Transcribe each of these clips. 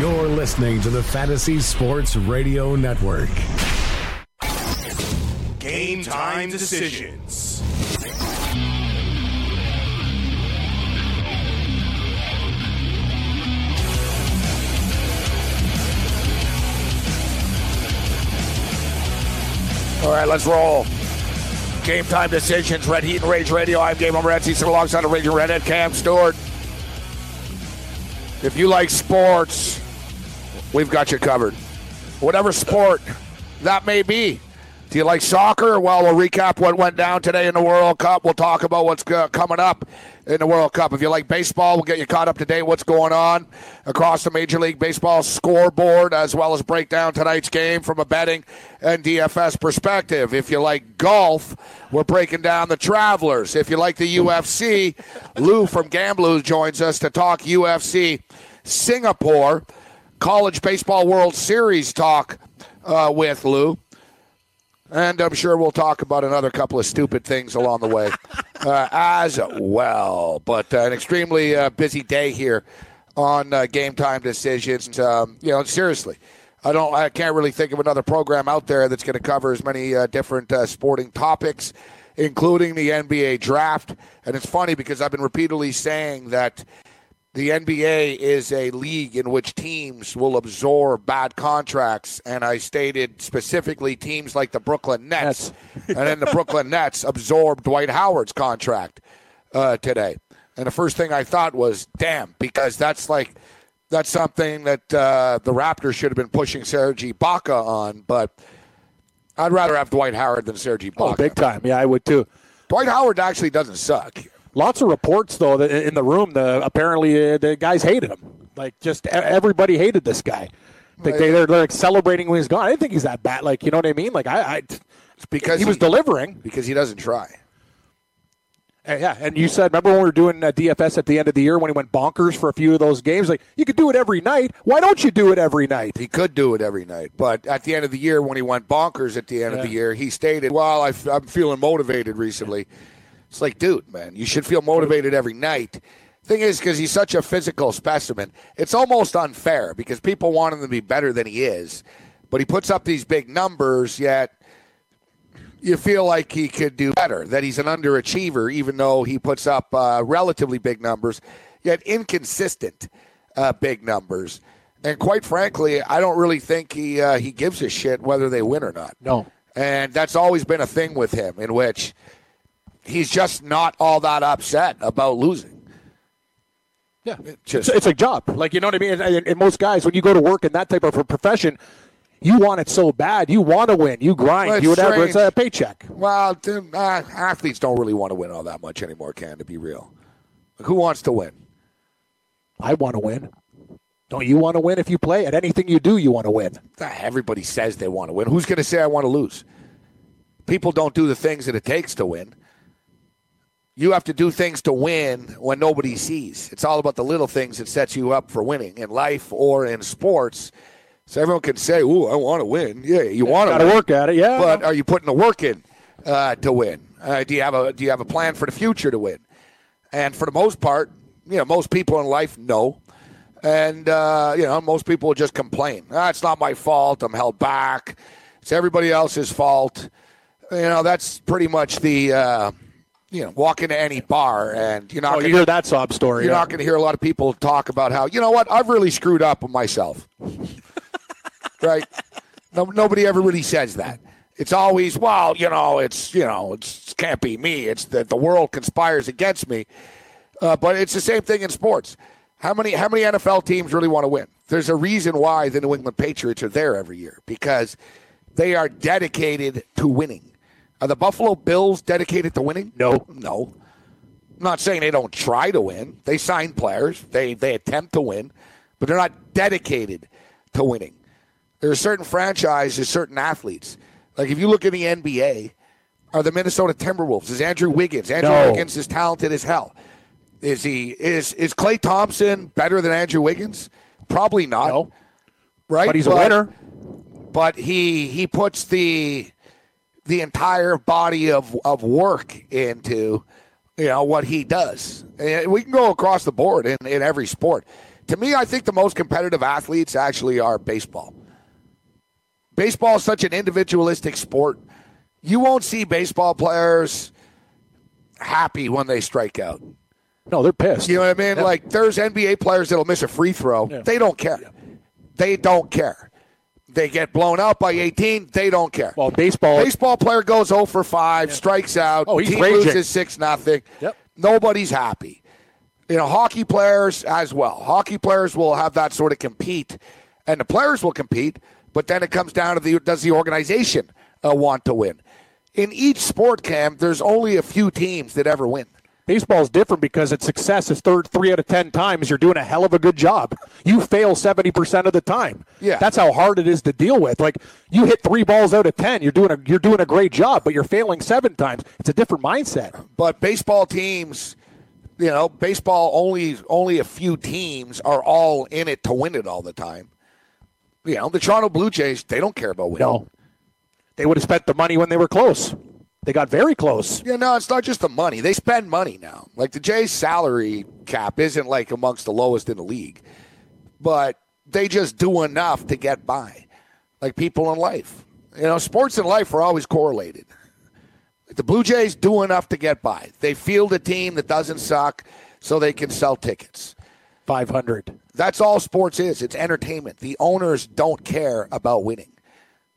You're listening to the Fantasy Sports Radio Network. Game time decisions. All right, let's roll. Game time decisions, Red Heat and Rage Radio. I'm Gabe Morency, sit alongside the Raging Redhead, Cam Stewart. If you like sports, we've got you covered. Whatever sport that may be. Do you like soccer? Well, we'll recap what went down today in the World Cup. We'll talk about what's uh, coming up in the World Cup. If you like baseball, we'll get you caught up to date what's going on across the Major League Baseball scoreboard, as well as break down tonight's game from a betting and DFS perspective. If you like golf, we're breaking down the Travelers. If you like the UFC, Lou from Gamblu joins us to talk UFC Singapore College Baseball World Series talk uh, with Lou. And I'm sure we'll talk about another couple of stupid things along the way uh, as well. But uh, an extremely uh, busy day here on uh, game time decisions. Um, you know, seriously, I don't, I can't really think of another program out there that's going to cover as many uh, different uh, sporting topics, including the NBA draft. And it's funny because I've been repeatedly saying that the NBA is a league in which teams will absorb bad contracts. And I stated specifically teams like the Brooklyn Nets. and then the Brooklyn Nets absorbed Dwight Howard's contract uh, today. And the first thing I thought was, damn, because that's like, that's something that uh, the Raptors should have been pushing Serge Ibaka on. But I'd rather have Dwight Howard than Serge Ibaka. Oh, big time. Yeah, I would too. Dwight Howard actually doesn't suck. Lots of reports though that in the room, the apparently uh, the guys hated him. Like just everybody hated this guy. Like they, they're, they're like celebrating when he's gone. I didn't think he's that bad. Like you know what I mean? Like I, I It's because he was delivering. because he doesn't try. And yeah, and you said remember when we were doing uh, DFS at the end of the year when he went bonkers for a few of those games? Like you could do it every night. Why don't you do it every night? He could do it every night, but at the end of the year, when he went bonkers at the end of the year, he stated, "Well, I, am feeling motivated recently." It's like, dude, man, you should feel motivated every night. Thing is, because he's such a physical specimen, it's almost unfair because people want him to be better than he is, but he puts up these big numbers, yet you feel like he could do better, that he's an underachiever, even though he puts up uh, relatively big numbers, yet inconsistent uh, big numbers. And quite frankly, I don't really think he uh, he gives a shit whether they win or not. No. And that's always been a thing with him, in which he's just not all that upset about losing. Yeah, just it's, it's a job. Like you know what I mean. And, and- most guys, when you go to work in that type of a profession, you want it so bad. You want to win. You grind. Well, you it's whatever. It's a paycheck. Well, uh, athletes don't really want to win all that much anymore, can to be real. Who wants to win? I want to win. Don't you want to win if you play at anything you do? You want to win. Everybody says they want to win. Who's going to say I want to lose? People don't do the things that it takes to win. You have to do things to win when nobody sees. It's all about the little things that sets you up for winning in life or in sports. So everyone can say, "Ooh, I want to win." Yeah, you want to Got to win. work at it. Yeah. but are you putting the work in uh, to win? Uh, do you have a Do you have a plan for the future to win? And for the most part, you know, most people in life know, and uh, you know, most people just complain. Ah, it's not my fault. I'm held back. It's everybody else's fault. You know, that's pretty much the. You know, walk into any bar and you're not. oh, gonna, you hear that sob story? you're yeah. not going to hear a lot of people talk about how you know what I've really screwed up with myself. right? No, nobody ever really says that. It's always, well, you know, it's you know, it's, it can't be me. It's that the world conspires against me. Uh, but it's the same thing in sports. How many how many NFL teams really want to win? There's a reason why the New England Patriots are there every year because they are dedicated to winning. Are the Buffalo Bills dedicated to winning? No. No. I'm not saying they don't try to win. They sign players. They they attempt to win, but they're not dedicated to winning. There are certain franchises, certain athletes. Like if you look at the NBA, are the Minnesota Timberwolves? Is Andrew Wiggins? Andrew No. Wiggins is talented as hell. Is he is is Klay Thompson better than Andrew Wiggins? Probably not. No. Right? But he's a winner. But he he puts the the entire body of, of work into you know what he does. And we can go across the board in, in every sport. To me, I think the most competitive athletes actually are baseball. Baseball is such an individualistic sport. You won't see baseball players happy when they strike out. No, they're pissed. You know what I mean? Like there's NBA players that'll miss a free throw. They don't care. They don't care. They get blown out by 18. They don't care. Well, baseball. Baseball player goes 0 for 5, strikes out. Oh, he's team raging. loses 6 nothing. Yep. Nobody's happy. You know, hockey players as well. Hockey players will have that sort of compete, and the players will compete, but then it comes down to the does the organization uh, want to win? In each sport, Cam, there's only a few teams that ever win. Baseball's different because its success is third three out of ten times. You're doing a hell of a good job. You fail seventy percent of the time. Yeah. that's how hard it is to deal with. Like you hit three balls out of ten, you're doing a you're doing a great job, but you're failing seven times. It's a different mindset. but baseball teams, you know, baseball only only a few teams are all in it to win it all the time. You know, the Toronto Blue Jays, they don't care about winning. No, they would have spent the money when they were close. They got very close. Yeah, no, it's not just the money. They spend money now. Like the Jays' salary cap isn't like amongst the lowest in the league, but they just do enough to get by. Like people in life, you know, sports and life are always correlated. The Blue Jays do enough to get by. They field a team that doesn't suck, so they can sell tickets. Five hundred. That's all sports is. It's entertainment. The owners don't care about winning.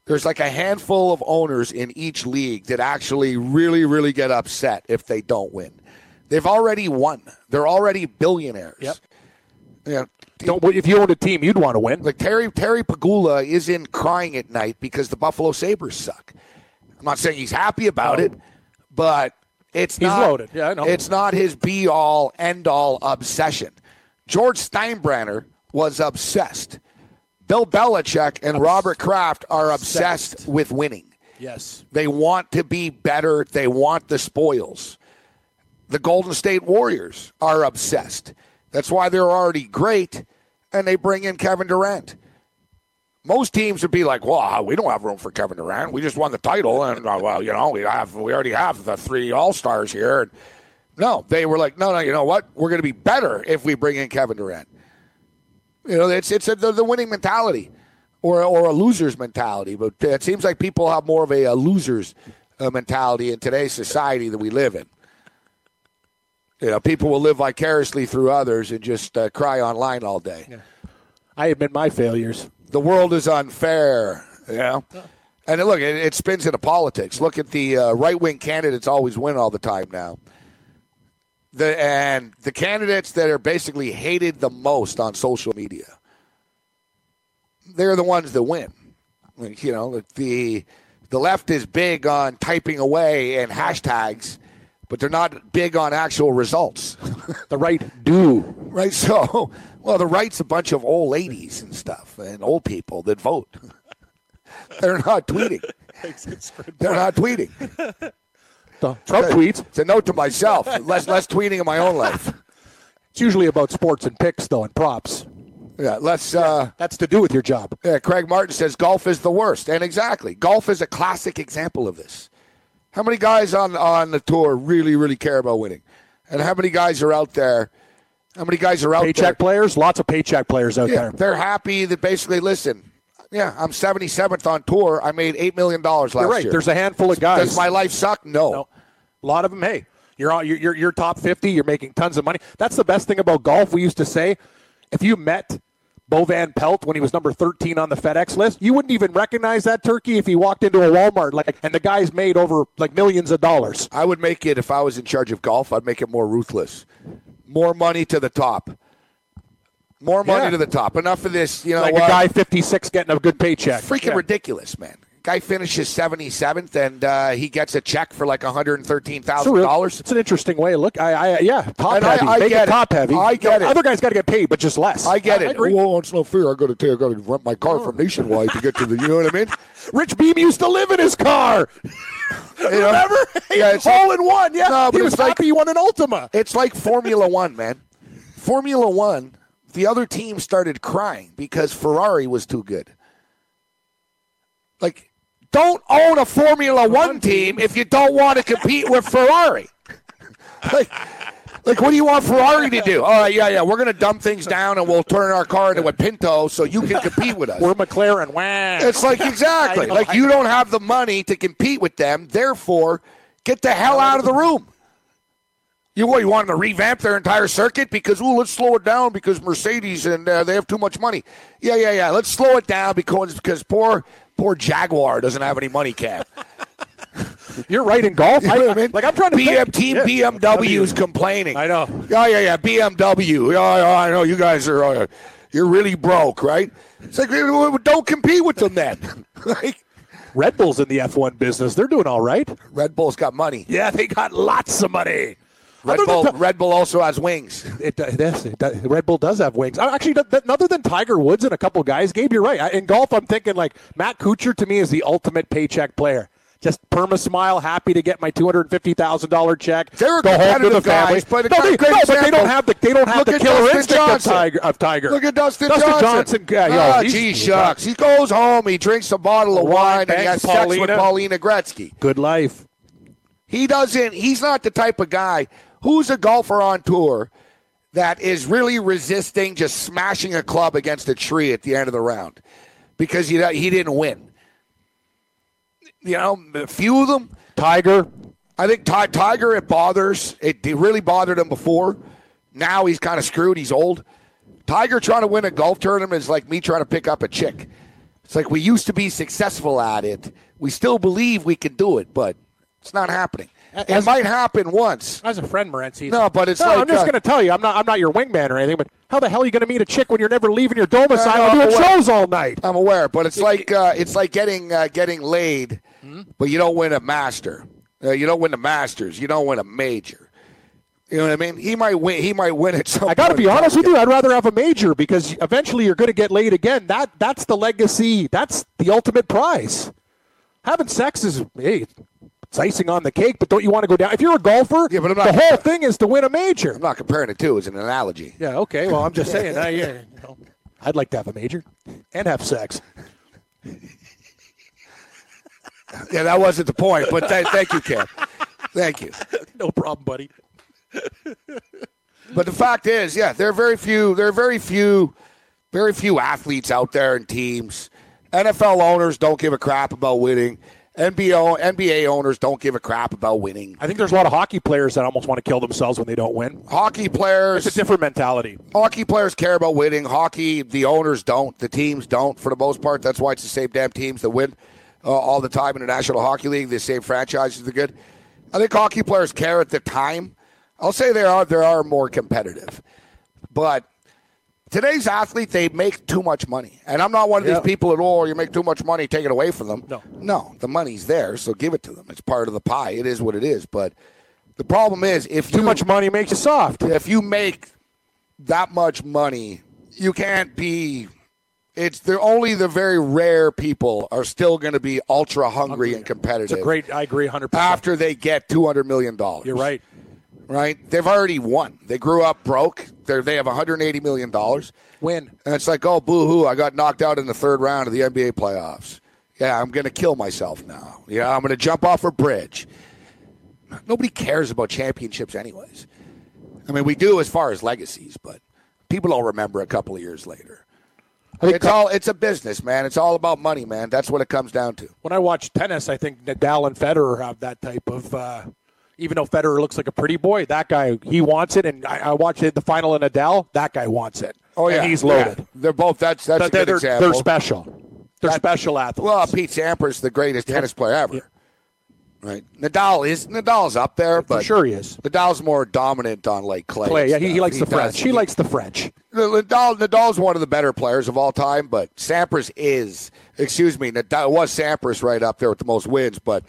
There's like a handful of owners in each league that actually really, really get upset if they don't win. They've already won. They're already billionaires. Yep. Yeah. Don't, if you owned a team, you'd want to win. Like Terry Terry Pegula is in crying at night because the Buffalo Sabres suck. I'm not saying he's happy about it, but it's He's not loaded. Yeah, I know. It's not his be all end all obsession. George Steinbrenner was obsessed. Bill Belichick and Robert Kraft are obsessed, Obsessed. with winning. Yes. They want to be better. They want the spoils. The Golden State Warriors are obsessed. That's why they're already great, and they bring in Kevin Durant. Most teams would be like, "Well, we don't have room for Kevin Durant. We just won the title, and uh, well, you know, we have we already have the three All Stars here." And no, they were like, "No, no, you know what? We're going to be better if we bring in Kevin Durant." You know, it's it's a, the, the winning mentality, or or a loser's mentality. But it seems like people have more of a, a loser's uh, mentality in today's society that we live in. You know, people will live vicariously through others and just uh, cry online all day. I admit my failures. The world is unfair. You know, and look, it, it spins into politics. Look at the uh, right wing candidates; always win all the time now. The and the candidates that are basically hated the most on social media, they're the ones that win. Like, you know, the the left is big on typing away and hashtags, but they're not big on actual results. The right do. right? So, well, the right's a bunch of old ladies and stuff and old people that vote. They're not tweeting. They're not tweeting. The Trump tweets. It's a note to myself. Less less tweeting in my own life. It's usually about sports and picks, though, and props. Yeah, let's. Uh, That's to do with your job. yeah, Craig Martin says golf is the worst, and exactly, golf is a classic example of this. How many guys on on the tour really really care about winning, and how many guys are out there? How many guys are out there? Paycheck players, lots of paycheck players out Yeah, there. they're happy that basically, listen, yeah, I'm 77th on tour. I made $8 million last You're right. year. There's a handful of guys. Does my life suck? No. No. A lot of them, hey, you're, on, you're, you're, you're top 50, you're making tons of money. That's the best thing about golf. We used to say if you met Bo Van Pelt when he was number 13 on the FedEx list, you wouldn't even recognize that turkey if he walked into a Walmart. Like, And the guy's made over like millions of dollars. I would make it, if I was in charge of golf, I'd make it more ruthless. More money to the top. More money Yeah. to the top. Enough of this, you know Like what? a guy 56 getting a good paycheck. Freaking Yeah. ridiculous, man. Guy finishes 77th, and uh, he gets a check for like $113,000. it's an interesting way look. I, I yeah, top And I- heavy. I Make get it it. top heavy. I get You know, it. Other guys got to get paid, but just less. I get it. agree. Well, it's no fear. I got to take. I got to rent my car from Nationwide to get to the. You know what I mean? Rich Beem used to live in his car. Remember? Yeah, it's all like- in one. Yeah, No, but he was it's like- happy he won an Ultima. It's like Formula One, man. Formula One. The other team started crying because Ferrari was too good. Like, don't own a Formula One team if you don't want to compete with Ferrari. like, like, what do you want Ferrari to do? All right, yeah, yeah, we're going to dumb things down and we'll turn our car into a Pinto so you can compete with us. We're McLaren. Wah. It's like exactly know, like you don't have the money to compete with them. Therefore, get the hell out of the room. You what? You want them to revamp their entire circuit because ooh, let's slow it down because Mercedes and uh, they have too much money. Yeah, yeah, yeah. Let's slow it down because because poor poor Jaguar doesn't have any money, Cap. You're right in golf. You know what I mean? Like I'm trying to BM. Team Yeah. BMW is complaining. I know. Yeah, yeah, yeah. BMW. Yeah, yeah, I know. You guys are uh, you're really broke, right? It's like don't compete with them then. like Red Bull's in the F1 business. They're doing all right. Red Bull's got money. Yeah, they got lots of money. Red Other Bull, Ti- Red Bull also has wings. It, it, does- it does- Red Bull does have wings. Uh, Actually, th- th- other than Tiger Woods and a couple guys, Gabe, you're right. I, in golf, I'm thinking like Matt Kuchar to me is the ultimate paycheck player. Just perma smile, happy to get my two hundred fifty thousand dollar check. They're go home to the guys, family. but no, they, great no, but they don't have the they don't have Look the at killer Dustin instinct of. Tiger. Of Tiger. Look at Dustin, Dustin Johnson. Johnson. Yeah, yo, ah, gee shucks. He goes home, he drinks a bottle of Wine, and he has bangs sex with Paulina. Paulina Gretzky. Good life. He doesn't. He's not the type of guy who's a golfer on tour that is really resisting just smashing a club against a tree at the end of the round because he he didn't win. You know, a few of them. Tiger. I think Ti- Tiger it bothers. It, it really bothered him before. Now he's kind of screwed. He's old. Tiger trying to win a golf tournament is like me trying to pick up a chick. It's like we used to be successful at it. We still believe we can do it, but it's not happening. It As- might happen once. As a friend, Morency. No, but it's no, like, I'm just uh, going to tell you, I'm not. I'm not your wingman or anything. But how the hell are you going to meet a chick when you're never leaving your domicile and no, doing shows all night? I'm aware, but it's like uh, it's like getting uh, getting laid, but you don't win a master. Uh, you don't win the Masters. You don't win a major. You know what I mean? He might win. He might win some. I got to be honest with you. I'd rather have a major because eventually you're going to get laid again. That that's the legacy. That's the ultimate prize. Having sex is hey, it's icing on the cake. But don't you want to go down? If you're a golfer, Yeah, but I'm not- the whole thing is to win a major. I'm not comparing the two It's an analogy. Yeah. Okay. Well, I'm just saying. I, yeah, you know, I'd like to have a major and have sex. Yeah, that wasn't the point. But th- thank you, Cam. Thank you. No problem, buddy. But the fact is, yeah, there are very few. There are very few, very few athletes out there and teams. NFL owners don't give a crap about winning. NBA NBA owners don't give a crap about winning. I think there's a lot of hockey players that almost want to kill themselves when they don't win. Hockey players, It's a different mentality. hockey players care about winning. Hockey, the owners don't. The teams don't, for the most part. That's why it's the same damn teams that win uh, all the time in the National Hockey League. The same franchises are good. I think hockey players care at the time. I'll say they are they are more competitive, but today's athlete they make too much money, and I'm not one of Yeah. these people at all. You make too much money, take it away from them. No. no, the money's there, so give it to them. It's part of the pie. It is what it is. But the problem is if Too you, much money makes you soft. if you make that much money, you can't be. It's the only the very rare people are still going to be ultra hungry and It's competitive. a great. I agree 100. percent after they get two hundred million dollars. You're right. Right? They've already won. They grew up broke. They they have one hundred eighty million dollars, Win. and it's like, oh, boo hoo! I got knocked out in the third round of the NBA playoffs. Yeah, I'm going to kill myself now. Yeah, I'm going to jump off a bridge. Nobody cares about championships, anyways. I mean, we do as far as legacies, but people don't remember a couple of years later. It's all it's a business, man. It's all about money, man. That's what it comes down to. When I watch tennis, I think Nadal and Federer have that type of. Uh, even though Federer looks like a pretty boy, that guy he wants it, and I, I watched the final in Nadal. That guy wants it. Oh yeah, and he's loaded. Yeah. They're both. That's that's They're, they're, example. they're special. They're That- special athletes. Well, Pete Sampras, the greatest tennis player ever. Right. Nadal is Nadal's up there, but sure he is. Nadal's more dominant on like clay. And yeah, he, he likes the does- French. He likes the French. Nadal, Nadal's one of the better players of all time, but Sampras is. Excuse me, Nadal was Sampras right up there with the most wins, but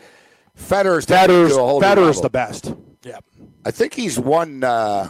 Federer's taken it Federer's, to a whole new Federer's the best. Yeah. I think he's won. Uh,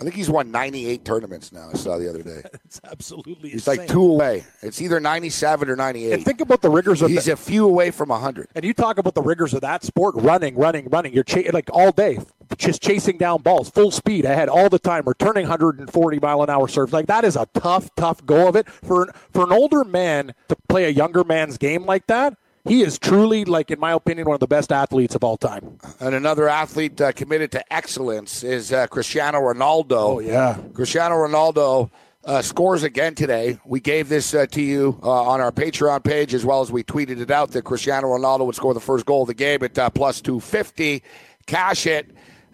I think he's won 98 tournaments now. I saw the other day. It's absolutely He's like two away. It's either 97 or 98. And think about the rigors of he's the, a few away from 100. And you talk about the rigors of that sport, running, running, running. You're like all day, just chasing down balls, full speed ahead all the time, returning 140 mile an hour serves. Like that is a tough, tough go of it for for an older man to play a younger man's game like that. He is truly, like in my opinion, one of the best athletes of all time. And another athlete uh, committed to excellence is uh, Cristiano Ronaldo. Oh yeah, Cristiano Ronaldo uh, scores again today. We gave this uh, to you uh, on our Patreon page as well as we tweeted it out that Cristiano Ronaldo would score the first goal of the game at uh, plus 250. Cash it.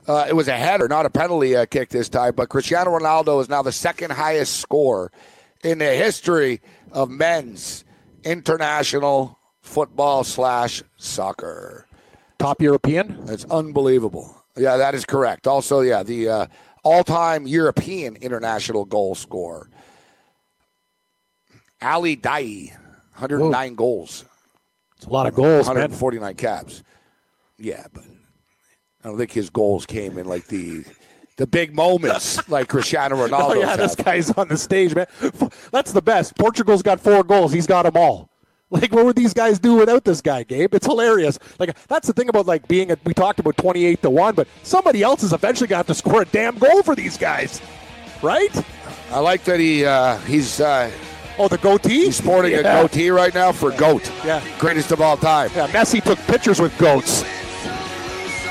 Uh, it was a header, not a penalty uh, kick this time, but Cristiano Ronaldo is now the second highest score in the history of men's international football slash soccer. top European. That's unbelievable. Yeah, that is correct. Also, yeah, the uh, all-time European international goal scorer, Ali Daei, 109 goals, It's a lot of goals, man. 149 caps. Yeah, but I don't think his goals came in like the the big moments like Cristiano Ronaldo. Oh yeah, this guy's on the stage, man. That's the best. Portugal's got four goals. He's got them all. Like, what would these guys do without this guy, Gabe? It's hilarious. Like, that's the thing about like being. A, we talked about twenty-eight to one, but somebody else is eventually going to have to score a damn goal for these guys, right? I like that he uh, he's uh, Oh, the goatee. he's sporting yeah. a goatee right now for goat. Yeah. greatest of all time. Yeah, Messi took pictures with goats.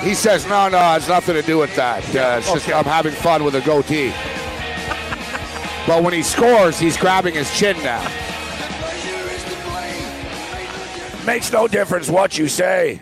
He says, no, no, it's nothing to do with that. Uh, it's just I'm having fun with a goatee. but when he scores, he's grabbing his chin now. Makes no difference what you say.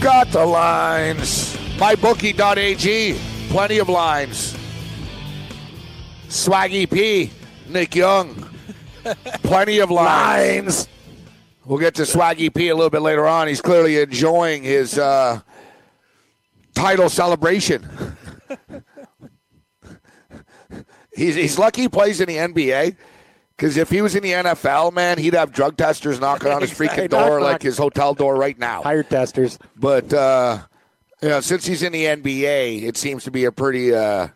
Got the lines. MyBookie.ag. Plenty of lines. Swaggy P. Nick Young. Plenty of lines. We'll get to Swaggy P a little bit later on. He's clearly enjoying his uh, title celebration. he's, he's lucky he plays in the NBA. Because if he was in the NFL, man, he'd have drug testers knocking on his freaking door Knock, like knock. his hotel door right now. Hire testers. But uh, you know, since he's in the NBA, it seems to be a pretty uh,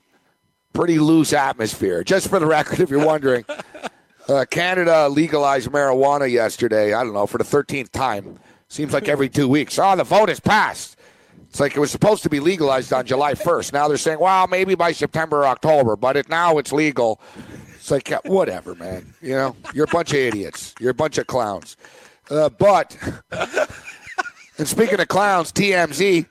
pretty loose atmosphere. Just for the record, if you're wondering, uh, Canada legalized marijuana yesterday. I don't know for the 13th time. Seems like every two weeks. Oh, the vote is passed. It's like it was supposed to be legalized on July 1st. Now they're saying, well, maybe by September or October, but it now it's legal. It's like yeah, whatever, man. You know, you're a bunch of idiots. You're a bunch of clowns. Uh, but and speaking of clowns, TMZ,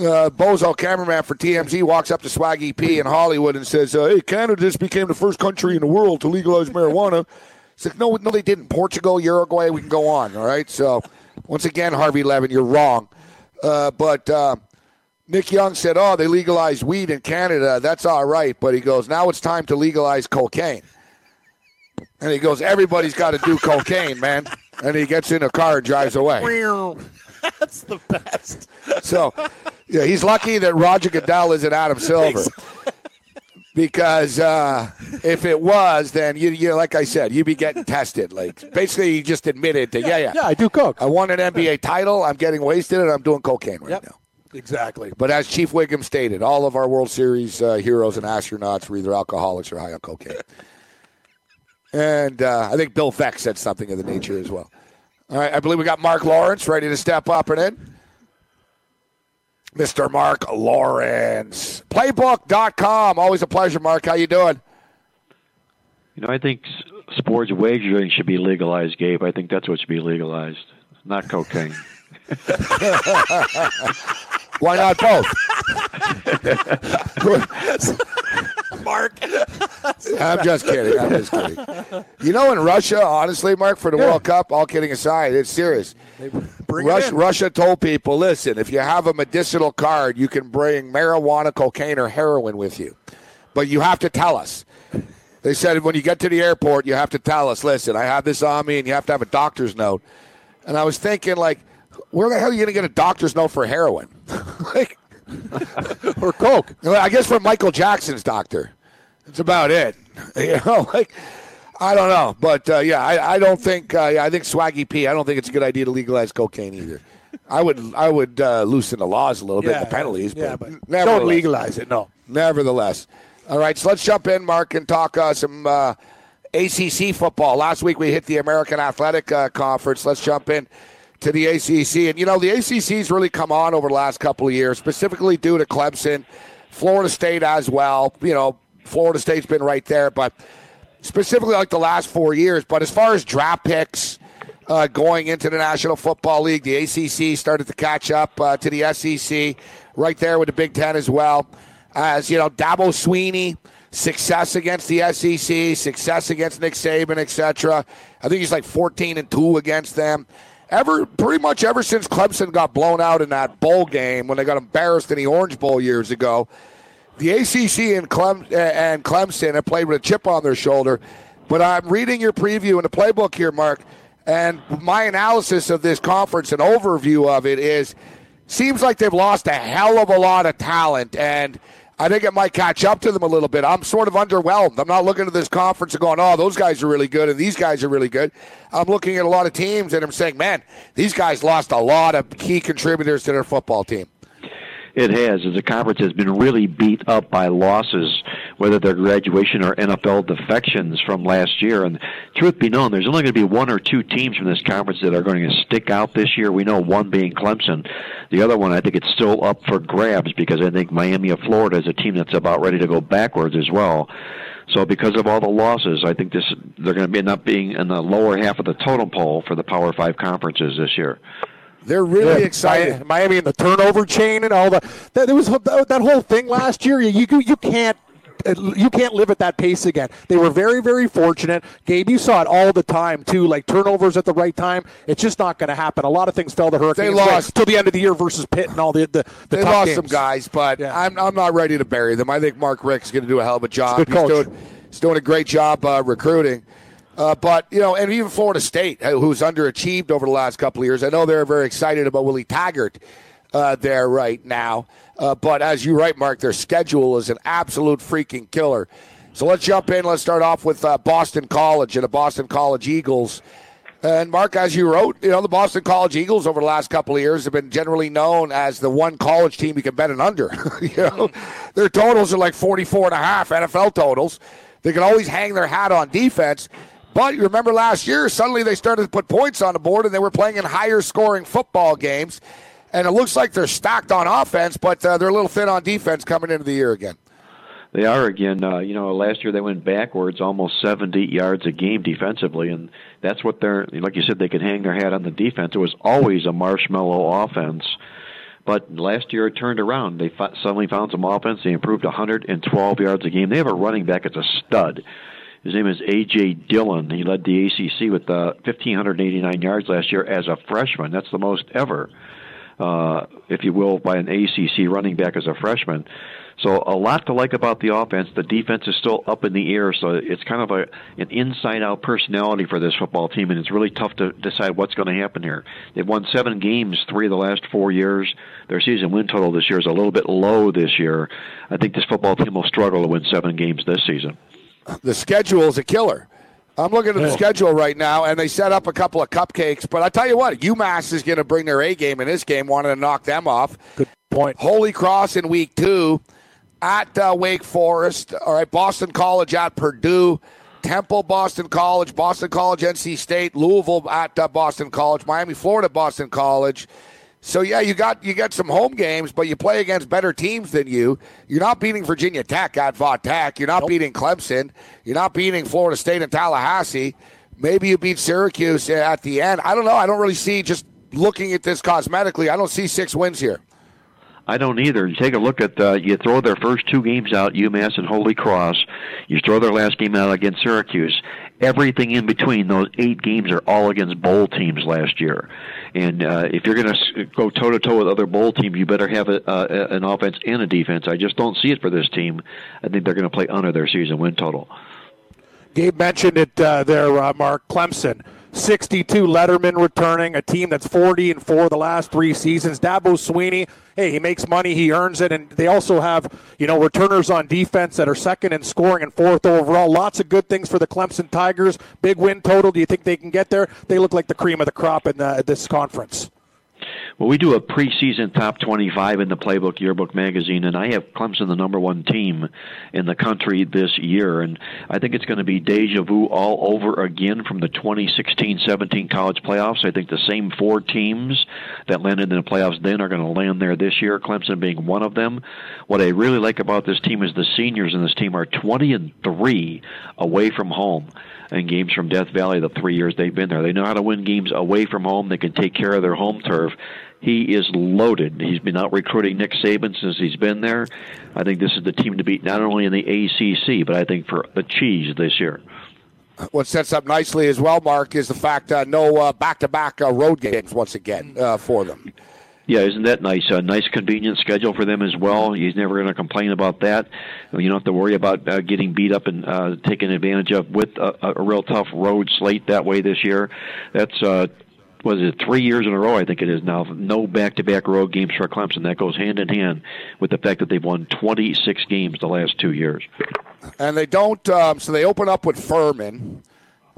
uh, Bozo cameraman for TMZ walks up to Swaggy P in Hollywood and says, uh, "Hey, Canada just became the first country in the world to legalize marijuana." It's like, no, no, they didn't. Portugal, Uruguay, we can go on. All right. So, once again, Harvey Levin, you're wrong. Uh, but uh, Nick Young said, "Oh, they legalized weed in Canada. That's all right." But he goes, "Now it's time to legalize cocaine." And he goes, "Everybody's got to do cocaine, man." And he gets in a car and drives away. That's the best. So, yeah, he's lucky that Roger Goodell isn't Adam Silver. Because uh, if it was, then you, you like I said, you'd be getting tested. Like basically, you just admitted to yeah, yeah, Yeah, I do coke. I won an NBA title. I'm getting wasted, and I'm doing cocaine right Yep. now. Exactly. But as Chief Wiggum stated, all of our World Series uh, heroes and astronauts were either alcoholics or high on cocaine. And uh, I think Bill Veeck said something of the nature as well. All right, I believe we got Mark Lawrence ready to step up and in. Mr. Mark Lawrence. Playbook.com. Always a pleasure, Mark. How you doing? You know, I think sports wagering should be legalized, Gabe. I think that's what should be legalized, not cocaine. Why not both? Mark. I'm just kidding. I'm just kidding. You know, in Russia, honestly, Mark, for the World Cup, all kidding aside, it's serious. Bring it Russia told people, listen, if you have a medicinal card, you can bring marijuana, cocaine, or heroin with you. But you have to tell us. They said when you get to the airport, you have to tell us, listen, I have this on me, and you have to have a doctor's note. And I was thinking, like, where the hell are you going to get a doctor's note for heroin? like, or coke. I guess from Michael Jackson's doctor. That's about it. You know, like I don't know, but uh, yeah, I, I don't think. Uh, yeah, I think Swaggy P. I don't think it's a good idea to legalize cocaine either. I would I would uh, loosen the laws a little bit, Yeah, the penalties, yeah, but, but don't legalize it. No. Nevertheless, all right. So let's jump in, Mark, and talk uh, some uh, ACC football. Last week we hit the American Athletic uh, Conference. Let's jump in to the ACC, and you know the ACC's really come on over the last couple of years, specifically due to Clemson, Florida State as well. You know, Florida State's been right there, but specifically like the last four years. But as far as draft picks uh, going into the National Football League, the ACC started to catch up uh, to the SEC, right there with the Big Ten as well. As you know, Dabo Swinney, success against the SEC, success against Nick Saban, etc. I think he's like 14 and two against them. Ever pretty much ever since Clemson got blown out in that bowl game when they got embarrassed in the Orange Bowl years ago, the ACC and, Clem, uh, and Clemson have played with a chip on their shoulder. But I'm reading your preview in the playbook here, Mark, and my analysis of this conference and overview of it is seems like they've lost a hell of a lot of talent, and I think it might catch up to them a little bit. I'm sort of underwhelmed. I'm not looking at this conference and going, "Oh, those guys are really good," and these guys are really good. I'm looking at a lot of teams and I'm saying, "Man, these guys lost a lot of key contributors to their football team." It has, as the conference has been really beat up by losses, whether they're graduation or NFL defections from last year. And truth be known, there's only going to be one or two teams from this conference that are going to stick out this year. We know one being Clemson. The other one, I think it's still up for grabs because I think Miami of Florida is a team that's about ready to go backwards as well. So because of all the losses, I think this they're going to end up being in the lower half of the totem pole for the Power Five conferences this year. They're really Yeah, excited. Miami and the turnover chain and all the that there was that, whole thing last year. You you, you can't. You can't live at that pace again. They were very, very fortunate. Gabe, you saw it all the time too, like turnovers at the right time. It's just not going to happen. A lot of things fell to Hurricanes. They lost. till the end of the year versus Pitt and all the the, the They lost games. some guys, but Yeah. I'm, I'm not ready to bury them. I think Mark Richt's going to do a hell of a job. He's good coach. doing, he's doing a great job uh, recruiting. Uh, but, you know, and even Florida State, uh, who's underachieved over the last couple of years, I know they're very excited about Willie Taggart uh, there right now. Uh, but as you write, Mark, their schedule is an absolute freaking killer. So let's jump in. Let's start off with uh, Boston College and the Boston College Eagles. And Mark, as you wrote, you know the Boston College Eagles over the last couple of years have been generally known as the one college team you can bet an under. you know, their totals are like 44 and a half NFL totals. They can always hang their hat on defense. But you remember last year, suddenly they started to put points on the board and they were playing in higher scoring football games. And it looks like they're stacked on offense, but uh, they're a little thin on defense coming into the year again. They are again. Uh, you know, last year they went backwards almost 70 yards a game defensively, and that's what they're. Like you said, they could hang their hat on the defense. It was always a marshmallow offense, but last year it turned around. They fi- suddenly found some offense. They improved 112 yards a game. They have a running back that's a stud. His name is A.J. Dillon. He led the ACC with uh, 1,589 yards last year as a freshman. That's the most ever, uh, if you will, by an ACC running back as a freshman. So a lot to like about the offense. The defense is still up in the air, so it's kind of a an inside-out personality for this football team, and it's really tough to decide what's going to happen here. They've won seven games three of the last four years. Their season win total this year is a little bit low this year. I think this football team will struggle to win seven games this season. The schedule is a killer. I'm looking at the schedule right now, and they set up a couple of cupcakes. But I tell you what, UMass is going to bring their A game in this game, wanting to knock them off. Good point. Holy Cross in week two at uh, Wake Forest. All right, Boston College at Purdue. Temple, Boston College, Boston College, NC State, Louisville at uh, Boston College, Miami, Florida, Boston College. So yeah, you got you got some home games, but you play against better teams than you. You're not beating Virginia Tech at Vaught Tech. You're not nope. beating Clemson. You're not beating Florida State and Tallahassee. Maybe you beat Syracuse at the end. I don't know. I don't really see just looking at this cosmetically. I don't see six wins here. I don't either. You take a look at uh, you throw their first two games out, UMass and Holy Cross. You throw their last game out against Syracuse. Everything in between those eight games are all against bowl teams last year. And uh, if you're going to go toe to toe with other bowl teams, you better have a, uh, an offense and a defense. I just don't see it for this team. I think they're going to play under their season win total. Gabe mentioned it uh, there, uh, Mark Clemson. 62 Letterman returning, a team that's 40 and 4 the last three seasons. Dabo Swinney, hey, he makes money, he earns it, and they also have, you know, returners on defense that are second in scoring and fourth overall. Lots of good things for the Clemson Tigers. Big win total. Do you think they can get there? They look like the cream of the crop in the, this conference. Well, we do a preseason top 25 in the Playbook Yearbook magazine, and I have Clemson the number one team in the country this year. And I think it's going to be deja vu all over again from the 2016 17 college playoffs. I think the same four teams that landed in the playoffs then are going to land there this year, Clemson being one of them. What I really like about this team is the seniors in this team are 20 and 3 away from home in games from Death Valley the three years they've been there. They know how to win games away from home. They can take care of their home turf. He is loaded. He's been out recruiting Nick Saban since he's been there. I think this is the team to beat not only in the ACC, but I think for the cheese this year. What sets up nicely as well, Mark, is the fact uh, no uh, back-to-back uh, road games once again uh, for them. Yeah, isn't that nice? A nice, convenient schedule for them as well. He's never going to complain about that. You don't have to worry about uh, getting beat up and uh, taken advantage of with a, a real tough road slate that way this year. That's uh, was it three years in a row? I think it is now. No back-to-back road games for Clemson. That goes hand in hand with the fact that they've won 26 games the last two years. And they don't. Um, so they open up with Furman.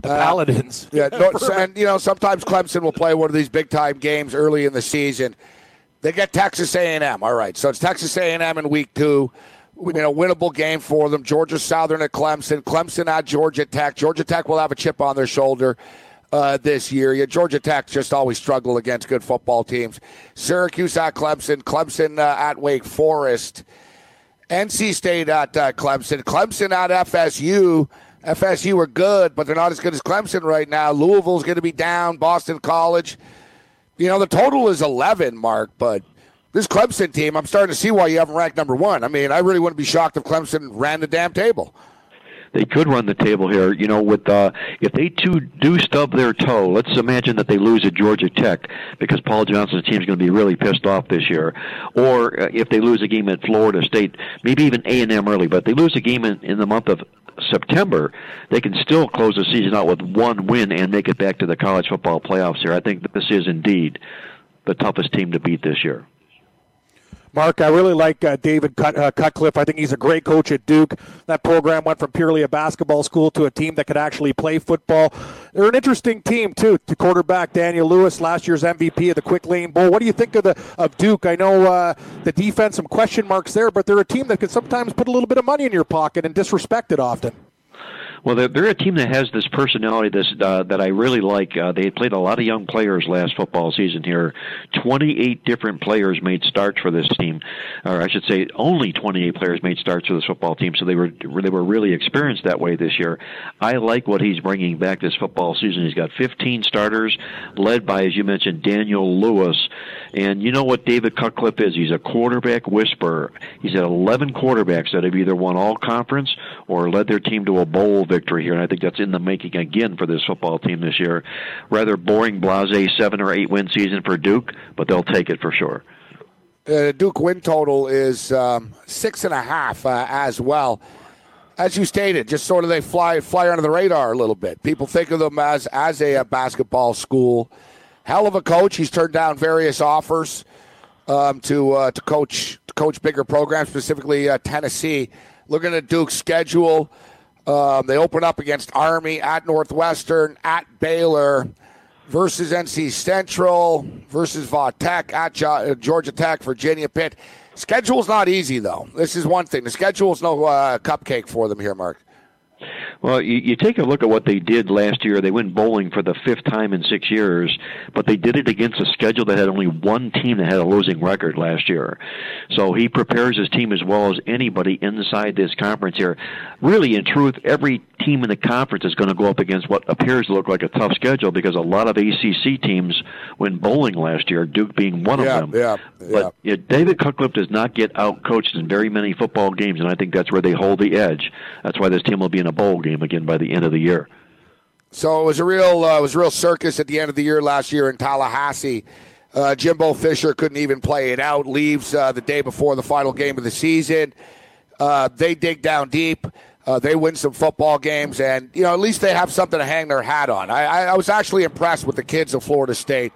The Paladins. Uh, yeah, no, and you know sometimes Clemson will play one of these big-time games early in the season they get Texas A&M. All right, so it's Texas A&M in week two. You know, winnable game for them. Georgia Southern at Clemson. Clemson at Georgia Tech. Georgia Tech will have a chip on their shoulder uh, this year. Yeah, Georgia Tech just always struggle against good football teams. Syracuse at Clemson. Clemson uh, at Wake Forest. NC State at uh, Clemson. Clemson at FSU. FSU are good, but they're not as good as Clemson right now. Louisville's going to be down. Boston College. You know, the total is 11, Mark, but this Clemson team, I'm starting to see why you haven't ranked number one. I mean, I really wouldn't be shocked if Clemson ran the damn table they could run the table here. You know, with uh, if they two do stub their toe, let's imagine that they lose at Georgia Tech because Paul Johnson's team is going to be really pissed off this year, or uh, if they lose a game at Florida State, maybe even A and M early, but they lose a game in, in the month of September, they can still close the season out with one win and make it back to the college football playoffs here. I think that this is indeed the toughest team to beat this year. Mark, I really like uh, David Cut, uh, Cutcliffe. I think he's a great coach at Duke. That program went from purely a basketball school to a team that could actually play football. They're an interesting team too. To quarterback Daniel Lewis, last year's MVP of the Quick Lane Bowl. What do you think of the of Duke? I know uh, the defense, some question marks there, but they're a team that can sometimes put a little bit of money in your pocket and disrespect it often. Well, they're, they're a team that has this personality this, uh, that I really like. Uh, they played a lot of young players last football season here. 28 different players made starts for this team, or I should say, only 28 players made starts for this football team. So they were they were really experienced that way this year. I like what he's bringing back this football season. He's got 15 starters, led by, as you mentioned, Daniel Lewis. And you know what David Cutcliffe is? He's a quarterback whisperer. He's had 11 quarterbacks that have either won all conference or led their team to a bowl victory here, and I think that's in the making again for this football team this year. Rather boring, blase seven or eight win season for Duke, but they'll take it for sure. Uh, Duke win total is um, six and a half uh, as well. As you stated, just sort of they fly fly under the radar a little bit. People think of them as as a, a basketball school. Hell of a coach. He's turned down various offers um, to uh, to coach to coach bigger programs, specifically uh, Tennessee. Looking at Duke's schedule, Um, they open up against Army at Northwestern, at Baylor, versus NC Central, versus Tech, at uh, Georgia Tech, Virginia Pitt. Schedule's not easy though. This is one thing. The schedule's no uh, cupcake for them here, Mark. Well, you, you take a look at what they did last year. They went bowling for the fifth time in six years, but they did it against a schedule that had only one team that had a losing record last year. So he prepares his team as well as anybody inside this conference here. Really, in truth, every team in the conference is going to go up against what appears to look like a tough schedule because a lot of ACC teams went bowling last year, Duke being one yeah, of them. Yeah, yeah. But yeah, David Cutcliffe does not get out coached in very many football games, and I think that's where they hold the edge. That's why this team will be in a bowl game again by the end of the year. So it was a real uh, it was a real circus at the end of the year last year in Tallahassee. Uh, Jimbo Fisher couldn't even play it out. Leaves uh, the day before the final game of the season. Uh, they dig down deep. Uh, they win some football games, and you know at least they have something to hang their hat on. I, I, I was actually impressed with the kids of Florida State,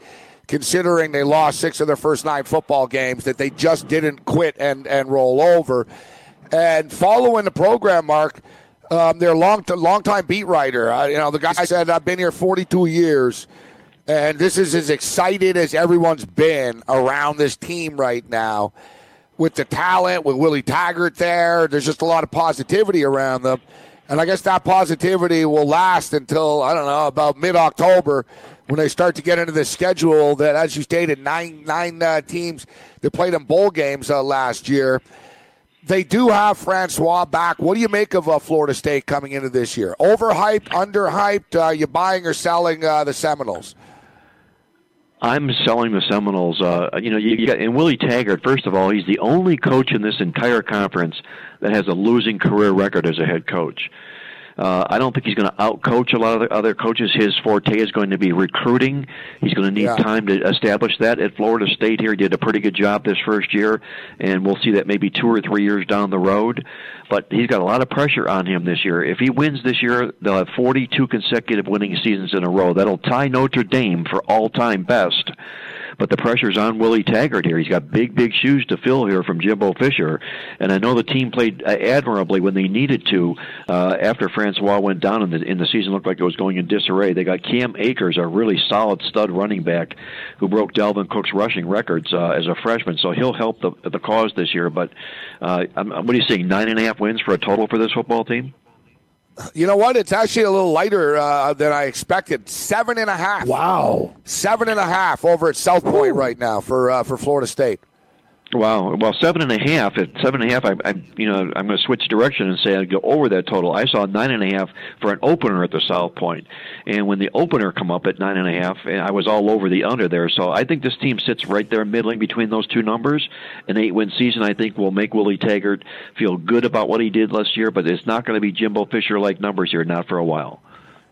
considering they lost six of their first nine football games. That they just didn't quit and and roll over. And following the program, Mark, um, their long long time beat writer. Uh, you know, the guy said, "I've been here 42 years." And this is as excited as everyone's been around this team right now with the talent, with Willie Taggart there. There's just a lot of positivity around them. And I guess that positivity will last until, I don't know, about mid October when they start to get into the schedule that, as you stated, nine, nine uh, teams that played in bowl games uh, last year. They do have Francois back. What do you make of uh, Florida State coming into this year? Overhyped, underhyped? Uh, you buying or selling uh, the Seminoles? I'm selling the Seminoles. Uh, you know, you, you got and Willie Taggart. First of all, he's the only coach in this entire conference that has a losing career record as a head coach. Uh, I don't think he's going to outcoach a lot of the other coaches. His forte is going to be recruiting. He's going to need Yeah. time to establish that. At Florida State, here he did a pretty good job this first year, and we'll see that maybe two or three years down the road. But he's got a lot of pressure on him this year. If he wins this year, they'll have 42 consecutive winning seasons in a row. That'll tie Notre Dame for all-time best. But the pressure's on Willie Taggart here. He's got big, big shoes to fill here from Jimbo Fisher. And I know the team played uh, admirably when they needed to uh, after Francois went down and the, and the season looked like it was going in disarray. They got Cam Akers, a really solid stud running back who broke Dalvin Cook's rushing records uh, as a freshman. So he'll help the, the cause this year. But uh, what are you saying, nine and a half wins for a total for this football team? You know what? It's actually a little lighter uh, than I expected. Seven and a half. Wow. Seven and a half over at South Point right now for uh, for Florida State. Wow. Well, seven and a half. At seven and a half, I, I you know, I'm going to switch direction and say I'd go over that total. I saw nine and a half for an opener at the South Point, and when the opener come up at nine and a half, eh, I was all over the under there. So I think this team sits right there, middling between those two numbers. An eight-win season, I think, will make Willie Taggart feel good about what he did last year, but it's not going to be Jimbo Fisher-like numbers here, not for a while.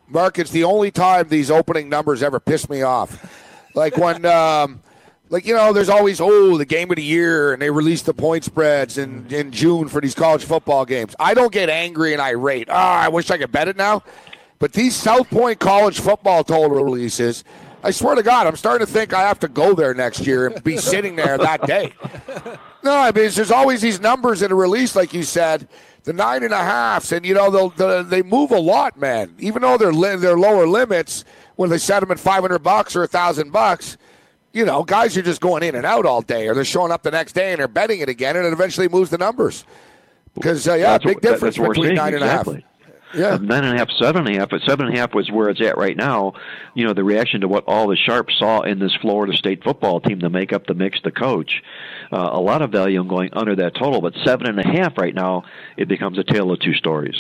Mark, it's the only time these opening numbers ever piss me off. Like when, um, like you know, there's always oh the game of the year, and they release the point spreads in in June for these college football games. I don't get angry and irate. Ah, I wish I could bet it now. But these South Point college football total releases, I swear to God, I'm starting to think I have to go there next year and be sitting there that day. No, I mean there's always these numbers in a release, like you said, the nine and a halfs, and you know they'll, they they move a lot, man. Even though they're li- they're lower limits when they set them at 500 bucks or a thousand bucks, you know, guys are just going in and out all day, or they're showing up the next day and they're betting it again, and it eventually moves the numbers. Because uh, yeah, That's big what- difference that's what we're between nine and a half. Yeah. nine and a half, seven and a half, but seven and a half was where it's at right now. You know, the reaction to what all the sharps saw in this Florida State football team to make up the mix, the coach, uh, a lot of value in going under that total. But seven and a half right now, it becomes a tale of two stories.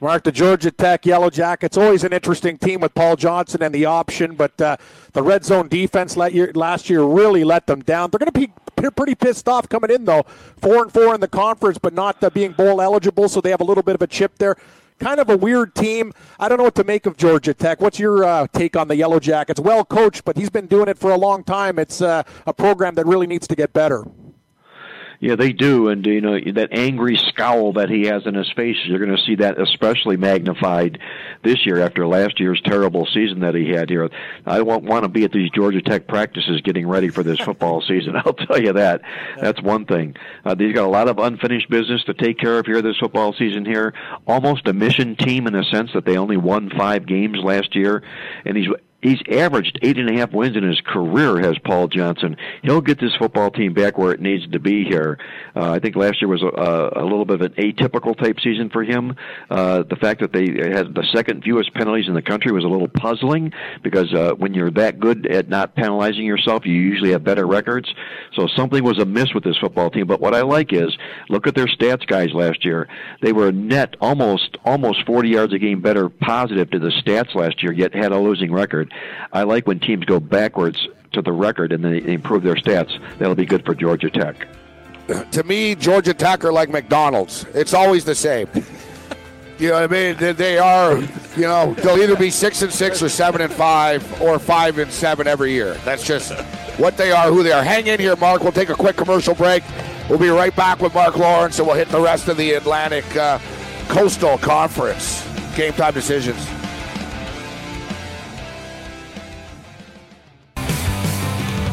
Mark, the Georgia Tech Yellow Jackets, always an interesting team with Paul Johnson and the option, but uh, the red zone defense year, last year really let them down. They're going to be pretty pissed off coming in, though. Four and four in the conference, but not uh, being bowl eligible, so they have a little bit of a chip there. Kind of a weird team. I don't know what to make of Georgia Tech. What's your uh, take on the Yellow Jackets? Well coached, but he's been doing it for a long time. It's uh, a program that really needs to get better. Yeah, they do, and you know that angry scowl that he has in his face. You're going to see that especially magnified this year after last year's terrible season that he had here. I won't want to be at these Georgia Tech practices getting ready for this football season. I'll tell you that. That's one thing. Uh, he's got a lot of unfinished business to take care of here this football season. Here, almost a mission team in the sense that they only won five games last year, and he's He's averaged eight and a half wins in his career, has Paul Johnson. He'll get this football team back where it needs to be here. Uh, I think last year was a, a little bit of an atypical type season for him. Uh, the fact that they had the second fewest penalties in the country was a little puzzling because uh, when you're that good at not penalizing yourself, you usually have better records. So something was amiss with this football team. But what I like is look at their stats guys last year. They were net almost almost 40 yards a game better positive to the stats last year, yet had a losing record. I like when teams go backwards to the record and they improve their stats. That'll be good for Georgia Tech. To me, Georgia Tech are like McDonald's. It's always the same. You know what I mean? They are, you know, they'll either be six and six or seven and five or five and seven every year. That's just what they are, who they are. Hang in here, Mark. We'll take a quick commercial break. We'll be right back with Mark Lawrence, and we'll hit the rest of the Atlantic uh, Coastal Conference game time decisions.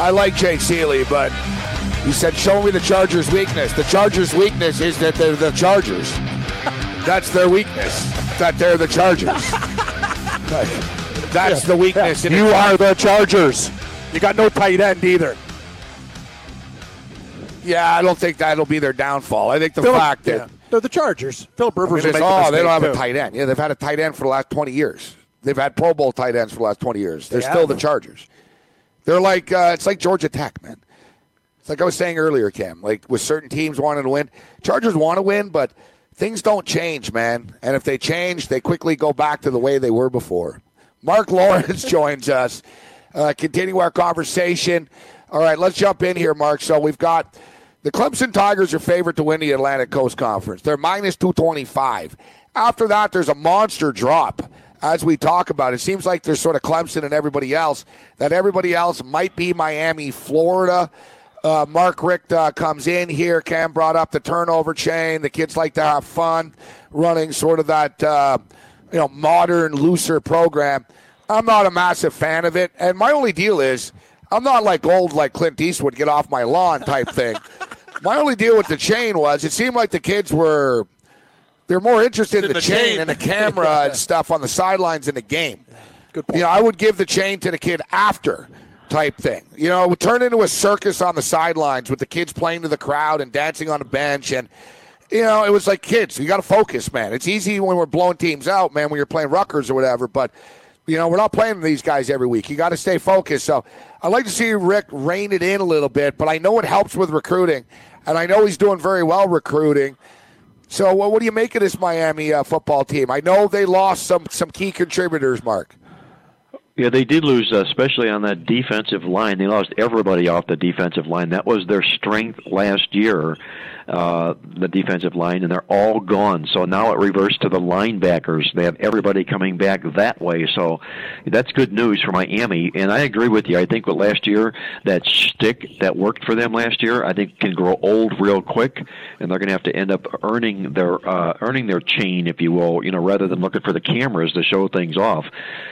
I like Jay Seeley, but he said, "Show me the Chargers' weakness." The Chargers' weakness is that they're the Chargers. That's their weakness. That they're the Chargers. That's the weakness. You are the Chargers. You got no tight end either. Yeah, I don't think that'll be their downfall. I think the Phillip- fact that yeah, they're the Chargers. Philip I mean, Rivers. will it's- oh, they don't have mistake, a tight end. Yeah, they've had a tight end for the last twenty years. They've had Pro Bowl tight ends for the last twenty years. They're They still have. the Chargers. They're like uh, it's like Georgia Tech, man. It's like I was saying earlier, Cam. Like with certain teams wanting to win, Chargers want to win, but things don't change, man. And if they change, they quickly go back to the way they were before. Mark Lawrence joins us. Uh, continue our conversation. All right, let's jump in here, Mark. So we've got the Clemson Tigers are favorite to win the Atlantic Coast Conference. They're minus 225. After that, there's a monster drop. As we talk about, it seems like there's sort of Clemson and everybody else. That everybody else might be Miami, Florida. Uh, Mark Richt uh, comes in here. Cam brought up the turnover chain. The kids like to have fun running sort of that uh, you know modern, looser program. I'm not a massive fan of it, and my only deal is I'm not like old like Clint Eastwood, get off my lawn type thing. my only deal with the chain was it seemed like the kids were they're more interested in the, the chain, chain. and the camera and stuff on the sidelines in the game. Good point. You know, I would give the chain to the kid after type thing. You know, it would turn into a circus on the sidelines with the kids playing to the crowd and dancing on a bench and you know, it was like kids. You got to focus, man. It's easy when we're blowing teams out, man, when you're playing Rutgers or whatever. But you know, we're not playing these guys every week. You got to stay focused. So I'd like to see Richt rein it in a little bit, but I know it helps with recruiting, and I know he's doing very well recruiting. So, what, what do you make of this Miami uh, football team? I know they lost some some key contributors, Mark. Yeah, they did lose, uh, especially on that defensive line. They lost everybody off the defensive line. That was their strength last year, uh, the defensive line, and they're all gone. So now it reversed to the linebackers. They have everybody coming back that way. So that's good news for Miami. And I agree with you. I think what last year, that shtick that worked for them last year, I think can grow old real quick, and they're going to have to end up earning their uh, earning their chain, if you will. You know, rather than looking for the cameras to show things off.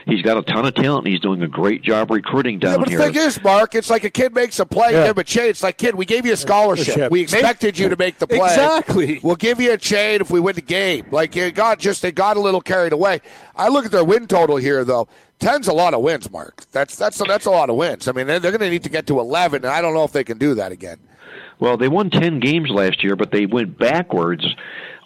He's got a ton of talent. And he's doing a great job recruiting down Yeah, but here. the thing is, Mark, it's like a kid makes a play, Yeah. give him a chain. It's like, kid, we gave you a scholarship. Scholarship. We expected you to make the play. Exactly. We'll give you a chain if we win the game. Like it got just they got a little carried away. I look at their win total here, though. Ten's a lot of wins, Mark. That's that's that's a lot of wins. I mean, they're, they're going to need to get to eleven, and I don't know if they can do that again. Well, they won 10 games last year, but they went backwards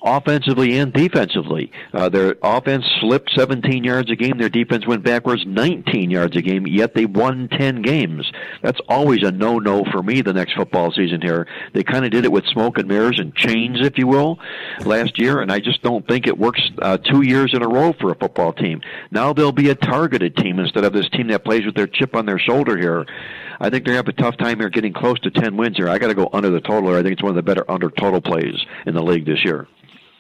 offensively and defensively. Uh, their offense slipped 17 yards a game. Their defense went backwards 19 yards a game, yet they won 10 games. That's always a no-no for me the next football season here. They kind of did it with smoke and mirrors and chains, if you will, last year, and I just don't think it works uh, two years in a row for a football team. Now they'll be a targeted team instead of this team that plays with their chip on their shoulder here. I think they have a tough time here getting close to 10 wins here. I got to go under the total. I think it's one of the better under total plays in the league this year.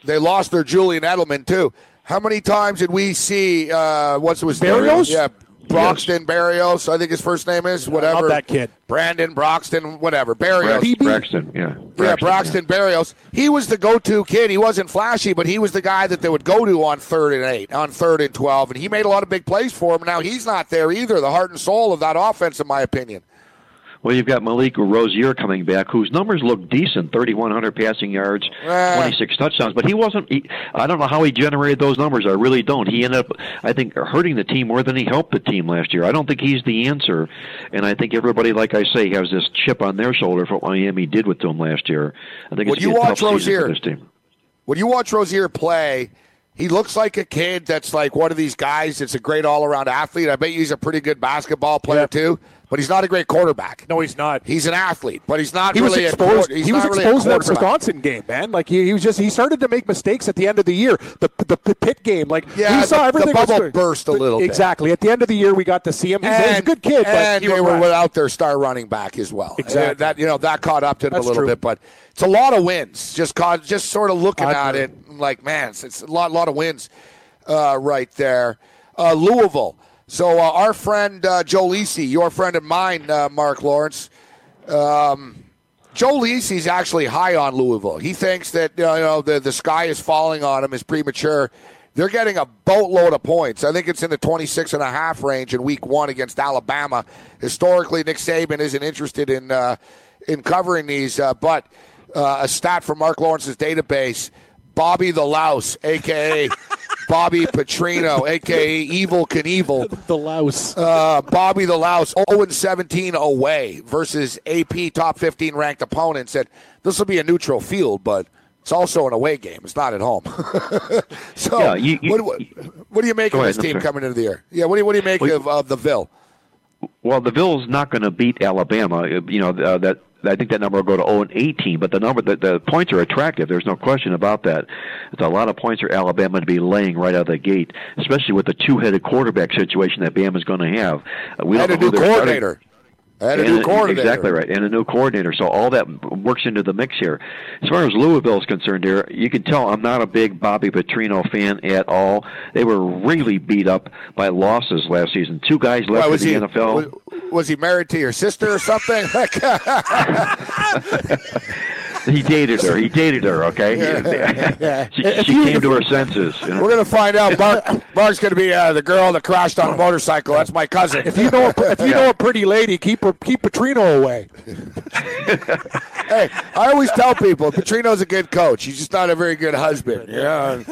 They lost their Julian Edelman too. How many times did we see uh, what's his Berrios? Yeah, Broxton Berrios. I think his first name is whatever. love that kid. Brandon Broxton, whatever. Berrios. Brax- Braxton, yeah. Yeah, Braxton Berrios. He was the go-to kid. He wasn't flashy, but he was the guy that they would go to on third and eight, on third and twelve, and he made a lot of big plays for him. Now he's not there either. The heart and soul of that offense, in my opinion. Well, you've got Malik Rosier coming back, whose numbers look decent 3,100 passing yards, Eh. 26 touchdowns. But he wasn't, he, I don't know how he generated those numbers. I really don't. He ended up, I think, hurting the team more than he helped the team last year. I don't think he's the answer. And I think everybody, like I say, has this chip on their shoulder for what Miami did with them last year. I think When it's you a watch tough season Rosier- for this team. when you watch Rosier play, he looks like a kid that's like one of these guys that's a great all around athlete. I bet you he's a pretty good basketball player Yeah. too, but he's not a great quarterback. No, he's not. He's an athlete, but he's not he was exposed. a he was not really exposed in that. Wisconsin game, man. Like he, he was just he started to make mistakes at the end of the year. The the, the pit game, like Yeah, he saw the- the everything. was bubble good. burst a little bit. Exactly. At the end of the year, we got to see him. He's, he's a good kid, but and he they were regressed. without their star running back as well. Exactly. Uh, That you know that caught up to him That's a little true. bit, but it's a lot of wins. Just caught, just sort of looking I at agree. it, like man, it's, it's a lot, lot of wins uh, right there. Uh, Louisville. So uh, our friend uh, Joe Lisi, your friend of mine, uh, Mark Lawrence. Um, Joe Lisi's actually high on Louisville. He thinks that you know the the sky is falling on him is premature. They're getting a boatload of points. I think it's in the 26 and a half range in week 1 against Alabama. Historically Nick Saban isn't interested in uh, in covering these uh, but uh, a stat from Mark Lawrence's database, Bobby the Louse, aka Bobby Petrino, aka Evel Knievel. the louse. Uh, Bobby the Louse, 0 17 away versus AP top 15 ranked opponents. And this will be a neutral field, but it's also an away game. It's not at home. so, Yeah, you- you- what, what, what do you make of ahead, this team sorry. coming into the year? Yeah, what do you, what do you make Well, of, of the Ville? Well, the Bill's not going to beat Alabama. Uh, You know uh, that. I think that number will go to 0 and 18, but the number the, the points are attractive. There's no question about that. It's a lot of points for Alabama to be laying right out of the gate, especially with the two-headed quarterback situation that Bama's going to have. Uh, we don't a know who new they're starting- coordinator. And a and new coordinator. Exactly right, and a new coordinator. So all that works into the mix here. As far as Louisville is concerned, here you can tell I'm not a big Bobby Petrino fan at all. They were really beat up by losses last season. Two guys left for was, the he, NFL. was, was he married to your sister or something? He dated her. He dated her. Okay. she If she you- came to her senses. you know. We're going to find out. Mark, Mark's going to be uh, the girl that crashed on a motorcycle. That's my cousin. if you know, a, if you know a pretty lady, keep her, keep Petrino away. hey, I always tell people Petrino's a good coach. He's just not a very good husband. Yeah, and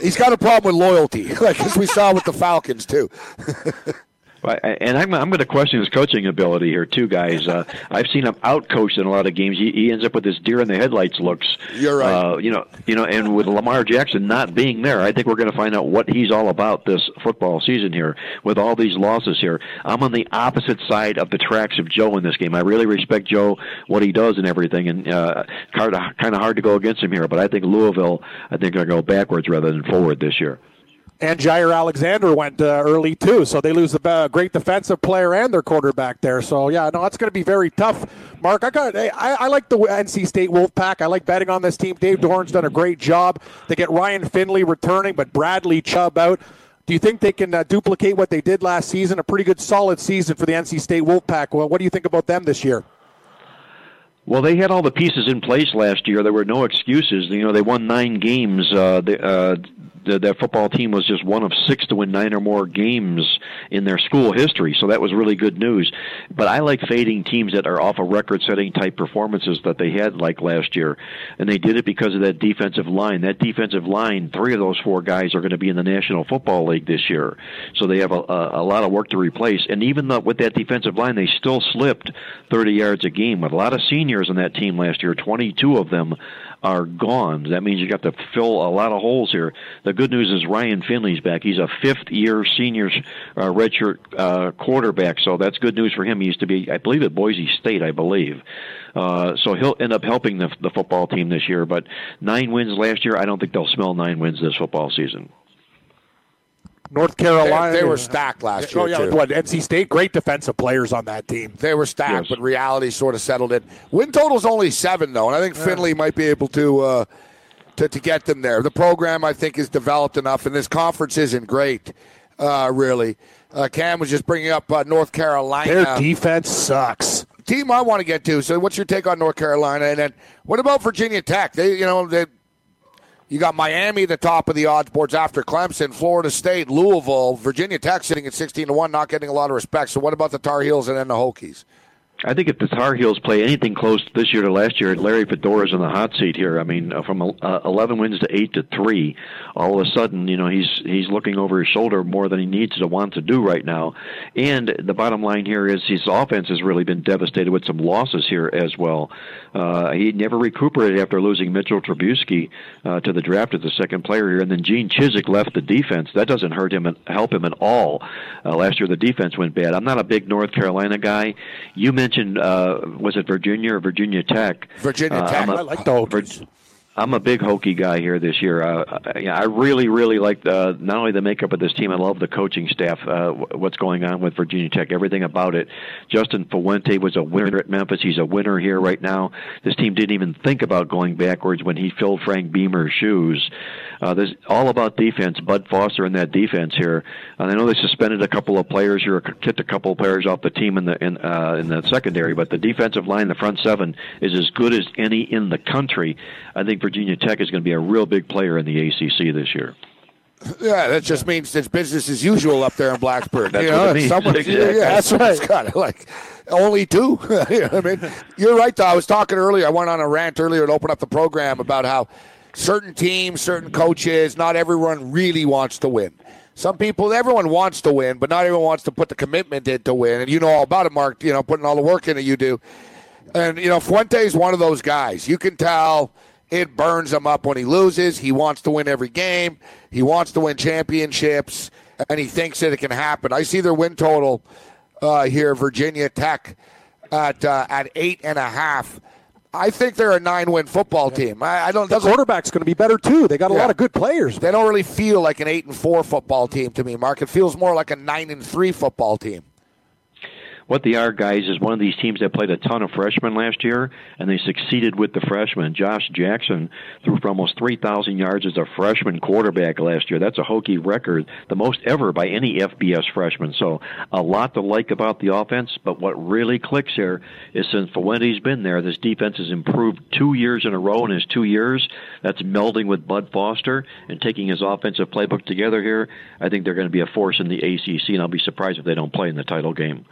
he's got a problem with loyalty, like as we saw with the Falcons too. And I'm I'm going to question his coaching ability here too, guys. Uh, I've seen him outcoached in a lot of games. He, he ends up with this deer in the headlights looks. You're right. Uh, you know, you know, and with Lamar Jackson not being there, I think we're going to find out what he's all about this football season here. With all these losses here, I'm on the opposite side of the tracks of Joe in this game. I really respect Joe, what he does and everything, and uh, kind of kind of hard to go against him here. But I think Louisville, I think, are going to go backwards rather than forward this year. And Jaire Alexander went uh, early too, so they lose a uh, great defensive player and their quarterback there. So yeah, no, it's going to be very tough. Mark, I got, I, I like the NC State Wolfpack. I like betting on this team. Dave Doeren's done a great job. They get Ryan Finley returning, but Bradley Chubb out. Do you think they can uh, duplicate what they did last season? A pretty good, solid season for the NC State Wolfpack. Well, what do you think about them this year? Well, they had all the pieces in place last year. There were no excuses. You know, they won nine games. Uh, they, uh, that football team was just one of six to win nine or more games in their school history. So that was really good news. But I like fading teams that are off of record-setting type performances that they had like last year, and they did it because of that defensive line. That defensive line, three of those four guys are going to be in the National Football League this year, so they have a, a, a lot of work to replace. And even with that defensive line, they still slipped 30 yards a game with a lot of seniors on that team last year. 22 of them are gone. That means you got to fill a lot of holes here. The good news is Ryan Finley's back. He's a fifth-year senior uh, redshirt uh, quarterback, so that's good news for him. He used to be, I believe, at Boise State, I believe. Uh, so he'll end up helping the, the football team this year. But nine wins last year, I don't think they'll smell nine wins this football season. North Carolina. They, they were stacked last year. oh, year. yeah, too. what NC State, great defensive players on that team. They were stacked, Yes. but reality sort of settled in. Win total's only seven though, and I think Finley might be able to uh, to to get them there. The program I think is developed enough, and this conference isn't great, uh, really. Uh, Cam was just bringing up uh, North Carolina. Their defense sucks. team I want to get to. So, what's your take on North Carolina? And then, what about Virginia Tech? They, you know, they, you got Miami at the top of the odds boards after Clemson, Florida State, Louisville, Virginia Tech sitting at sixteen to one, not getting a lot of respect. So, what about the Tar Heels and then the Hokies? I think if the Tar Heels play anything close this year to last year, Larry Fedora's in the hot seat here. I mean, from uh, 11 wins to eight to three, all of a sudden, you know, he's he's looking over his shoulder more than he needs to want to do right now. And the bottom line here is his offense has really been devastated with some losses here as well. Uh, he never recuperated after losing Mitchell Trubisky uh, to the draft as the second player here, and then Gene Chizik left the defense. That doesn't hurt him and help him at all. Uh, last year, the defense went bad. I'm not a big North Carolina guy. You mentioned uh, was it Virginia or Virginia Tech? Virginia Uh, Tech. A- I like the Hokies. I'm a big Hokie guy here this year. Uh, I, yeah, I really, really like uh, not only the makeup of this team. I love the coaching staff. Uh, what's going on with Virginia Tech? Everything about it. Justin Fuente was a winner at Memphis. He's a winner here right now. This team didn't even think about going backwards when he filled Frank Beamer's shoes. Uh, there's all about defense. Bud Foster in that defense here. And I know they suspended a couple of players here, kicked a couple of players off the team in the in, uh, in the secondary, but the defensive line, the front seven, is as good as any in the country. I think Virginia Tech is going to be a real big player in the ACC this year. Yeah, that just means it's business as usual up there in Blacksburg. That's you what know, it means. someone- Exactly. yeah, That's someone's right. got it. Like only two. you know I mean, you're right. Though I was talking earlier. I went on a rant earlier to open up the program about how certain teams, certain coaches, not everyone really wants to win. Some people, everyone wants to win, but not everyone wants to put the commitment in to win. And you know all about it, Mark. You know, putting all the work in that you do. And you know, Fuente is one of those guys. You can tell it burns him up when he loses. He wants to win every game. He wants to win championships, and he thinks that it can happen. I see their win total uh, here, Virginia Tech, at uh, at eight and a half. I think they're a nine-win football team. I, I don't. The quarterback's going to be better too. They got a Yeah. lot of good players. They don't really feel like an eight and four football team to me, Mark. It feels more like a nine and three football team. What they are, guys, is one of these teams that played a ton of freshmen last year, and they succeeded with the freshmen. Josh Jackson threw for almost 3,000 yards as a freshman quarterback last year. That's a Hokie record, the most ever by any FBS freshman. So a lot to like about the offense, but what really clicks here is since Fuente's been there, this defense has improved two years in a row in his two years. That's melding with Bud Foster and taking his offensive playbook together here. I think they're going to be a force in the ACC, and I'll be surprised if they don't play in the title game.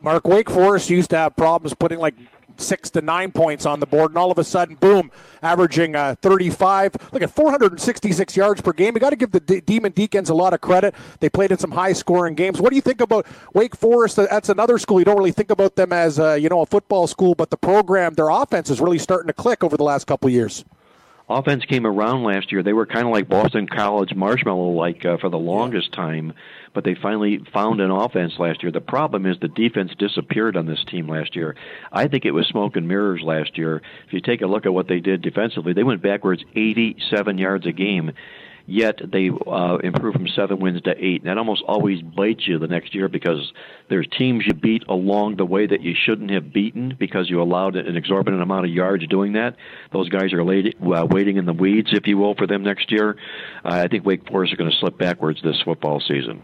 Mark Wake Forest used to have problems putting like six to nine points on the board, and all of a sudden, boom, averaging uh, 35. Look at 466 yards per game. You got to give the D- Demon Deacons a lot of credit. They played in some high-scoring games. What do you think about Wake Forest? That's another school you don't really think about them as uh, you know a football school, but the program, their offense is really starting to click over the last couple years. Offense came around last year. They were kind of like Boston College marshmallow like uh, for the longest time, but they finally found an offense last year. The problem is the defense disappeared on this team last year. I think it was smoke and mirrors last year. If you take a look at what they did defensively, they went backwards 87 yards a game. Yet they uh, improved from seven wins to eight. And that almost always bites you the next year because there's teams you beat along the way that you shouldn't have beaten because you allowed an exorbitant amount of yards doing that. Those guys are uh, waiting in the weeds, if you will, for them next year. Uh, I think Wake Forest are going to slip backwards this football season.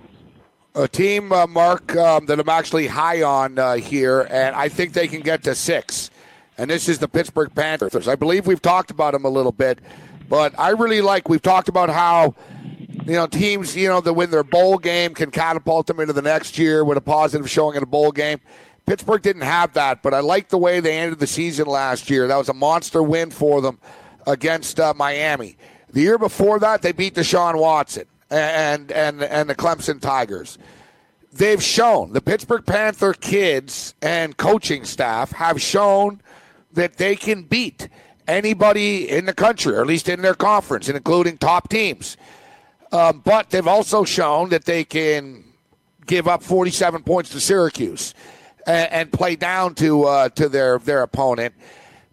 A team, uh, Mark, um, that I'm actually high on uh, here, and I think they can get to six. And this is the Pittsburgh Panthers. I believe we've talked about them a little bit, But I really like. We've talked about how you know teams you know that win their bowl game can catapult them into the next year with a positive showing in a bowl game. Pittsburgh didn't have that, but I like the way they ended the season last year. That was a monster win for them against uh, Miami. The year before that, they beat Deshaun Watson and and and the Clemson Tigers. They've shown the Pittsburgh Panther kids and coaching staff have shown that they can beat anybody in the country, or at least in their conference, and including top teams. Um, but they've also shown that they can give up 47 points to Syracuse and, and play down to uh, to their their opponent.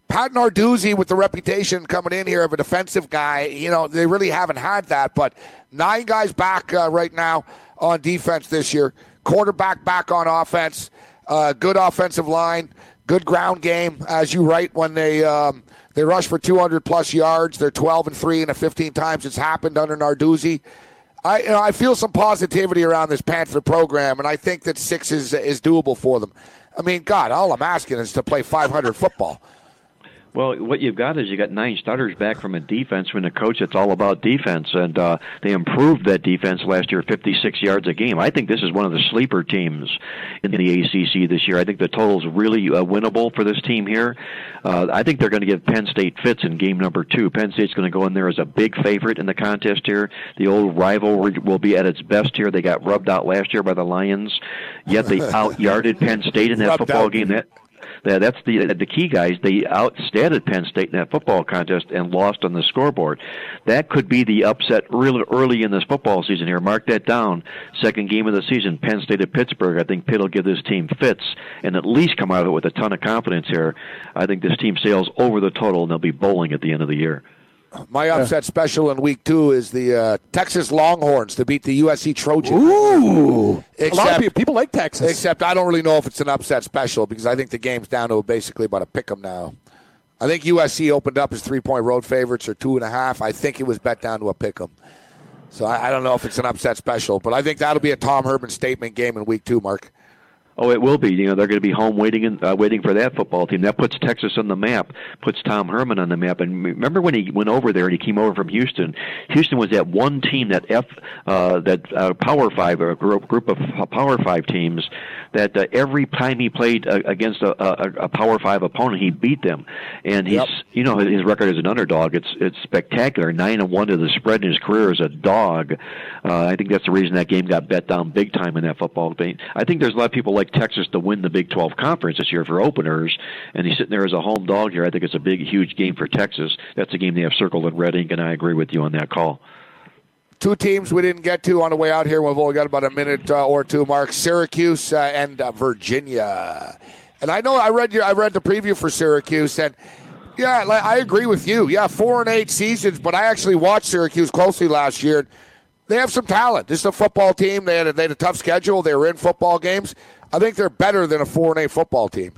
Pat Narduzzi, with the reputation coming in here of a defensive guy, you know they really haven't had that. But nine guys back uh, right now on defense this year. Quarterback back on offense. Uh, good offensive line. Good ground game, as you write when they um, they rush for 200 plus yards. They're 12 and three, and a 15 times it's happened under Narduzzi. I you know, I feel some positivity around this Panther program, and I think that six is is doable for them. I mean, God, all I'm asking is to play 500 football. Well, what you've got is you got nine starters back from a defense from a coach that's all about defense, and uh, they improved that defense last year, 56 yards a game. I think this is one of the sleeper teams in the ACC this year. I think the total's really uh, winnable for this team here. Uh, I think they're going to give Penn State fits in game number two. Penn State's going to go in there as a big favorite in the contest here. The old rivalry will be at its best here. They got rubbed out last year by the Lions, yet they out yarded Penn State in that football game. That that's the uh, the key guys. They outstated Penn State in that football contest and lost on the scoreboard. That could be the upset really early in this football season here. Mark that down. Second game of the season, Penn State at Pittsburgh. I think Pitt will give this team fits and at least come out of it with a ton of confidence here. I think this team sails over the total and they'll be bowling at the end of the year. My upset special in week two is the uh, Texas Longhorns to beat the USC Trojans. Ooh, except, a lot of people, people like Texas. Except I don't really know if it's an upset special because I think the game's down to basically about a pick 'em now. I think USC opened up as three point road favorites or two and a half. I think it was bet down to a pick 'em. So I, I don't know if it's an upset special, but I think that'll be a Tom Herman statement game in week two, Mark. Oh, it will be. You know, they're going to be home waiting and uh, waiting for that football team. That puts Texas on the map, puts Tom Herman on the map. And remember when he went over there and he came over from Houston? Houston was that one team, that F, uh, that uh, Power Five, a group, group of Power Five teams, that uh, every time he played uh, against a, a, a Power Five opponent, he beat them. And he's, yep. you know, his record as an underdog, it's it's spectacular. Nine and one to the spread in his career as a dog. Uh, I think that's the reason that game got bet down big time in that football game. I think there's a lot of people like Texas to win the Big 12 conference this year for openers, and he's sitting there as a home dog here. I think it's a big, huge game for Texas. That's a game they have circled in red ink, and I agree with you on that call. Two teams we didn't get to on the way out here. We've only got about a minute uh, or two. Mark Syracuse uh, and uh, Virginia, and I know I read your, I read the preview for Syracuse, and yeah, I agree with you. Yeah, four and eight seasons, but I actually watched Syracuse closely last year they have some talent. This is a football team. They had a, they had a tough schedule. They were in football games. I think they're better than a four and eight football team.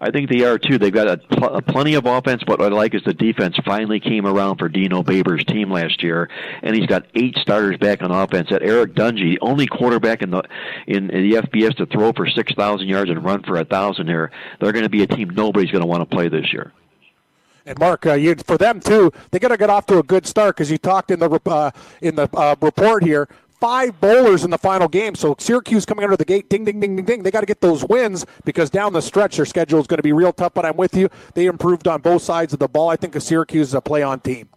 I think they are too. They've got a pl- a plenty of offense, but what I like is the defense finally came around for Dino Babers' team last year, and he's got eight starters back on offense. That Eric Dungey, only quarterback in the in, in the FBS to throw for six thousand yards and run for a thousand here. They're going to be a team nobody's going to want to play this year. And Mark, uh, you, for them too, they got to get off to a good start because you talked in the uh, in the uh, report here. Five bowlers in the final game, so Syracuse coming under the gate, ding, ding, ding, ding, ding. They got to get those wins because down the stretch their schedule is going to be real tough. But I'm with you; they improved on both sides of the ball. I think the Syracuse is a play-on team.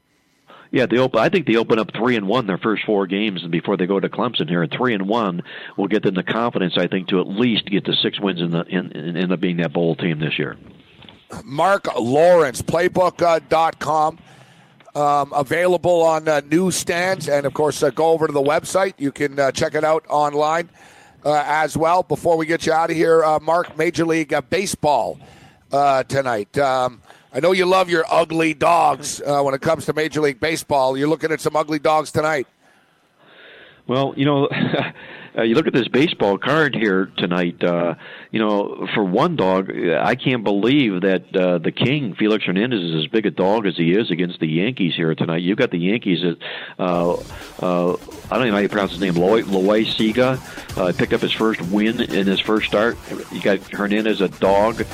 Yeah, they open. I think they open up three and one their first four games, and before they go to Clemson here, and three and one will get them the confidence I think to at least get to six wins in the in, in end up being that bowl team this year. Mark Lawrence, playbook.com. Uh, Um, available on uh, newsstands, and of course, uh, go over to the website. You can uh, check it out online uh, as well. Before we get you out of here, Mark, Major League Baseball tonight. Um, I know you love your ugly dogs when it comes to Major League Baseball. You're looking at some ugly dogs tonight. Well, you know. uh, you look at this baseball card here tonight. Uh, you know, for one dog, I can't believe that uh, the king Felix Hernandez is as big a dog as he is against the Yankees here tonight. You've got the Yankees at uh, uh, I don't even know how you pronounce his name, Loy Loaisiga. Uh, picked up his first win in his first start. You got Hernandez a dog.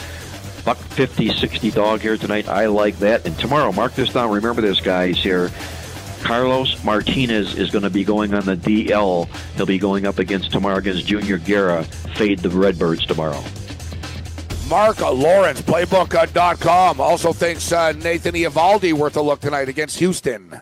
buck 50, 60 dog here tonight. I like that. And tomorrow, mark this down. Remember this, guys, here. Carlos Martinez is going to be going on the DL. He'll be going up against tomorrow against Junior Guerra. Fade the Redbirds tomorrow. Mark Lawrence, playbook.com, also thinks uh, Nathan Eovaldi worth a look tonight against Houston.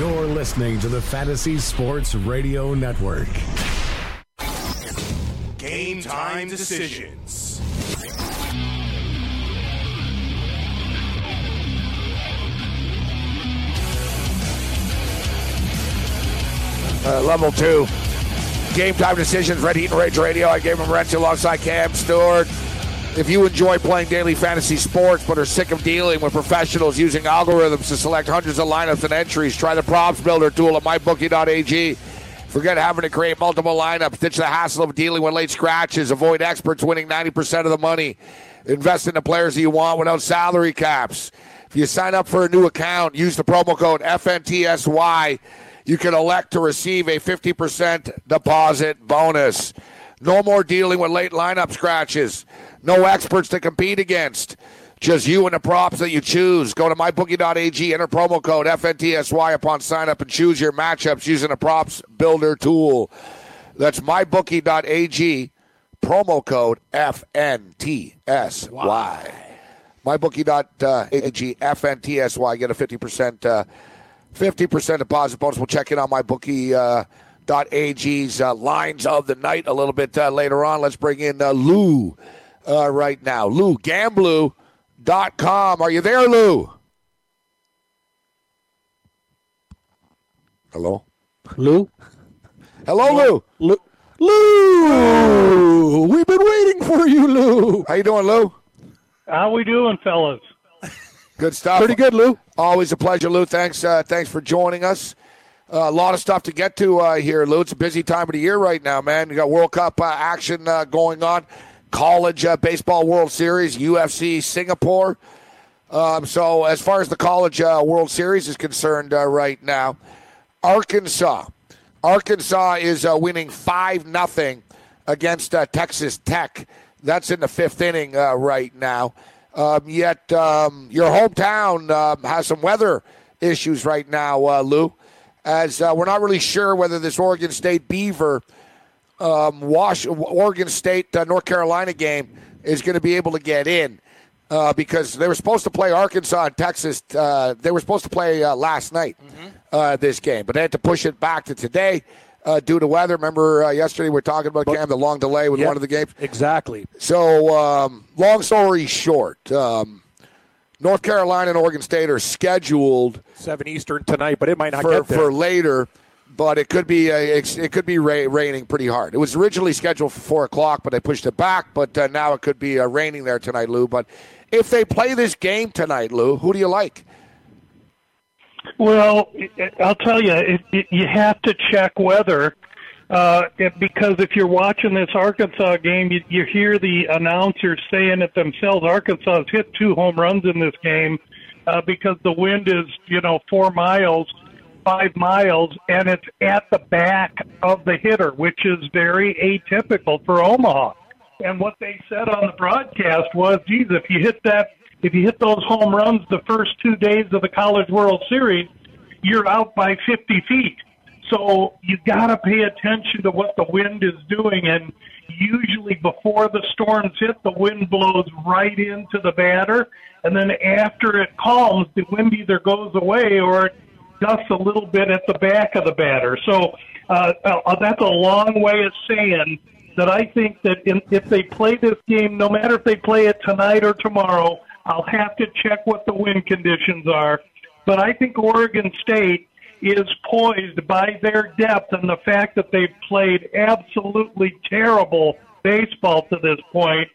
You're listening to the Fantasy Sports Radio Network. Game time decisions. Uh, level two. Game time decisions, Red Heat and Rage Radio. I'm Gabe Morency alongside Cam Stewart. If you enjoy playing daily fantasy sports but are sick of dealing with professionals using algorithms to select hundreds of lineups and entries, try the props builder tool at mybookie.ag. Forget having to create multiple lineups. Ditch the hassle of dealing with late scratches. Avoid experts winning 90% of the money. Invest in the players that you want without salary caps. If you sign up for a new account, use the promo code FNTSY. You can elect to receive a 50% deposit bonus. No more dealing with late lineup scratches. No experts to compete against. Just you and the props that you choose. Go to mybookie.ag, enter promo code FNTSY upon sign up and choose your matchups using the props builder tool. That's mybookie.ag, promo code FNTSY. Mybookie.ag, FNTSY. Get a 50%, uh, 50% deposit bonus. We'll check in on mybookie. Uh, uh, lines of the night a little bit uh, later on. Let's bring in uh, Lou uh, right now. Lou, Gamblu.com. Are you there, Lou? Hello? Lou? Hello, Lou. Lou? Lou! We've been waiting for you, Lou. How you doing, Lou? How we doing, fellas? Good stuff. Pretty good, Lou. Always a pleasure, Lou. Thanks, uh, thanks for joining us. Uh, a lot of stuff to get to uh, here, Lou. It's a busy time of the year right now, man. You got World Cup uh, action uh, going on, college uh, baseball World Series, UFC Singapore. Um, so, as far as the college uh, World Series is concerned, right now, Arkansas, Arkansas is winning five nothing against Texas Tech. That's in the fifth inning right now. Um, yet, um, your hometown um, has some weather issues right now, Lou as uh, we're not really sure whether this Oregon State Beaver, um, Wash, Oregon State, uh, North Carolina game is going to be able to get in uh, because they were supposed to play Arkansas and Texas. Uh, they were supposed to play uh, last night mm-hmm. this game, but they had to push it back to today. due to weather, remember yesterday we were talking about Cam the long delay with yep, one of the games. Exactly. So, um, long story short, um, North Carolina and Oregon State are scheduled seven Eastern tonight, but it might not for, get there. for later. But it could be a, it could be raining pretty hard. It was originally scheduled for four o'clock, but they pushed it back. But uh, now it could be uh, raining there tonight, Lou. But if they play this game tonight, Lou, who do you like? Well, I'll tell you, it, it, you have to check weather uh, it, because if you're watching this Arkansas game, you, you hear the announcers saying it themselves. Arkansas has hit two home runs in this game uh, because the wind is, you know, four miles, five miles, and it's at the back of the hitter, which is very atypical for Omaha. And what they said on the broadcast was, geez, if you hit that, if you hit those home runs the first two days of the College World Series, you're out by 50 feet. So you got to pay attention to what the wind is doing. And usually before the storms hit, the wind blows right into the batter. And then after it calms, the wind either goes away or it dusts a little bit at the back of the batter. So uh, uh, that's a long way of saying that I think that in, if they play this game, no matter if they play it tonight or tomorrow, I'll have to check what the wind conditions are. But I think Oregon State is poised by their depth and the fact that they've played absolutely terrible baseball to this point.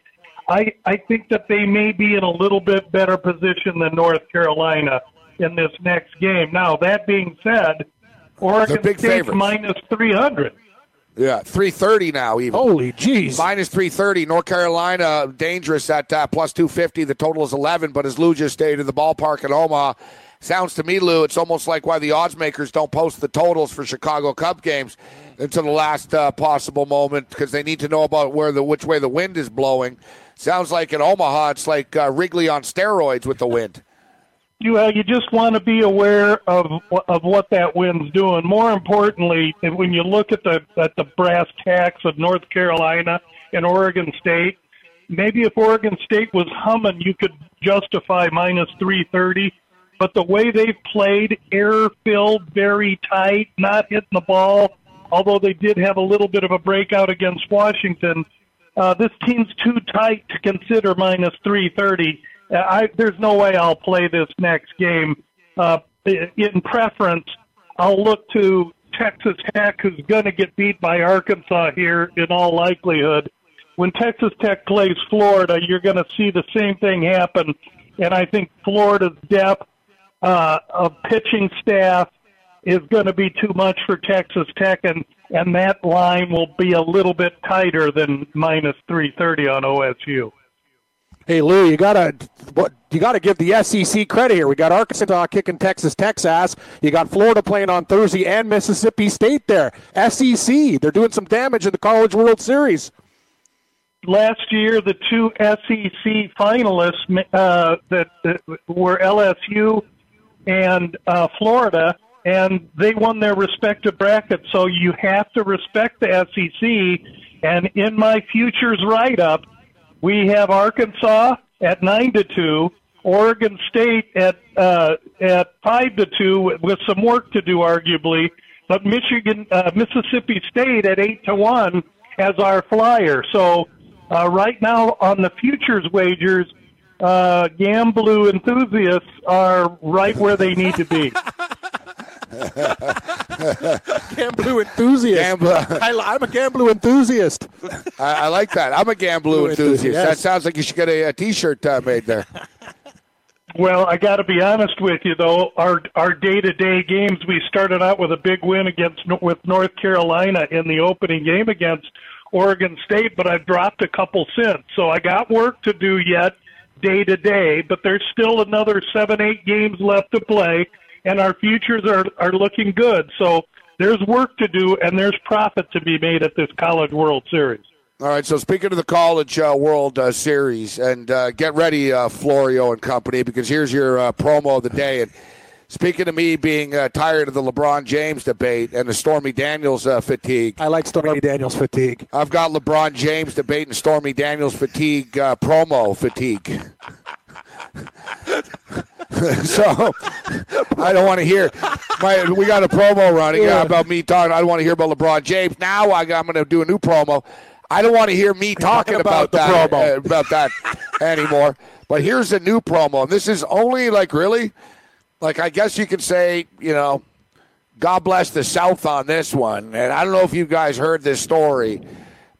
I I think that they may be in a little bit better position than North Carolina in this next game. Now that being said, Oregon big State's favorites. minus three hundred. Yeah, three thirty now. Even Holy jeez. minus three thirty. North Carolina dangerous at uh, plus two fifty. The total is eleven. But as Lou just stated, the ballpark in Omaha sounds to me, Lou, it's almost like why the odds makers don't post the totals for Chicago Cub games until the last uh, possible moment because they need to know about where the which way the wind is blowing. Sounds like in Omaha, it's like uh, Wrigley on steroids with the wind. You uh, you just want to be aware of of what that wind's doing. More importantly, when you look at the at the brass tacks of North Carolina and Oregon State, maybe if Oregon State was humming, you could justify minus three thirty. But the way they've played, air filled, very tight, not hitting the ball. Although they did have a little bit of a breakout against Washington, uh, this team's too tight to consider minus 330. Uh, I, there's no way I'll play this next game. Uh, in preference, I'll look to Texas Tech, who's going to get beat by Arkansas here in all likelihood. When Texas Tech plays Florida, you're going to see the same thing happen. And I think Florida's depth uh, of pitching staff is going to be too much for Texas Tech, and and that line will be a little bit tighter than minus three thirty on OSU. Hey Lou, you gotta you gotta give the SEC credit here. We got Arkansas kicking Texas Tech's ass. You got Florida playing on Thursday and Mississippi State there. SEC, they're doing some damage in the College World Series. Last year, the two SEC finalists uh, that, that were LSU and uh, Florida, and they won their respective brackets. So you have to respect the SEC. And in my futures write up, we have Arkansas at nine to two, Oregon State at uh, at five to two, with some work to do, arguably. But Michigan, uh, Mississippi State at eight to one as our flyer. So uh, right now on the futures wagers, uh, Gamblu enthusiasts are right where they need to be. Gamblu enthusiast. Gambler. I, am a Gamblu enthusiast. I, I like that. I'm a gamblu enthusiast. Yes. That sounds like you should get a, a T-shirt uh, made there. Well, I got to be honest with you, though. Our our day to day games, we started out with a big win against with North Carolina in the opening game against Oregon State, but I've dropped a couple since. So I got work to do yet, day to day. But there's still another seven, eight games left to play, and our futures are are looking good. So there's work to do, and there's profit to be made at this College World Series. All right. So speaking of the College uh, World uh, Series, and uh, get ready, uh, Florio and company, because here's your uh, promo of the day. And speaking of me being uh, tired of the LeBron James debate and the Stormy Daniels uh, fatigue, I like Stormy Daniels fatigue. I've got LeBron James debate and Stormy Daniels fatigue uh, promo fatigue. so I don't want to hear. My, we got a promo running uh, about me talking. I don't want to hear about LeBron James. Now I, I'm going to do a new promo. I don't want to hear me talking about about, the that promo. uh, about that anymore. But here's a new promo. And this is only like really, like I guess you could say, you know, God bless the South on this one. And I don't know if you guys heard this story,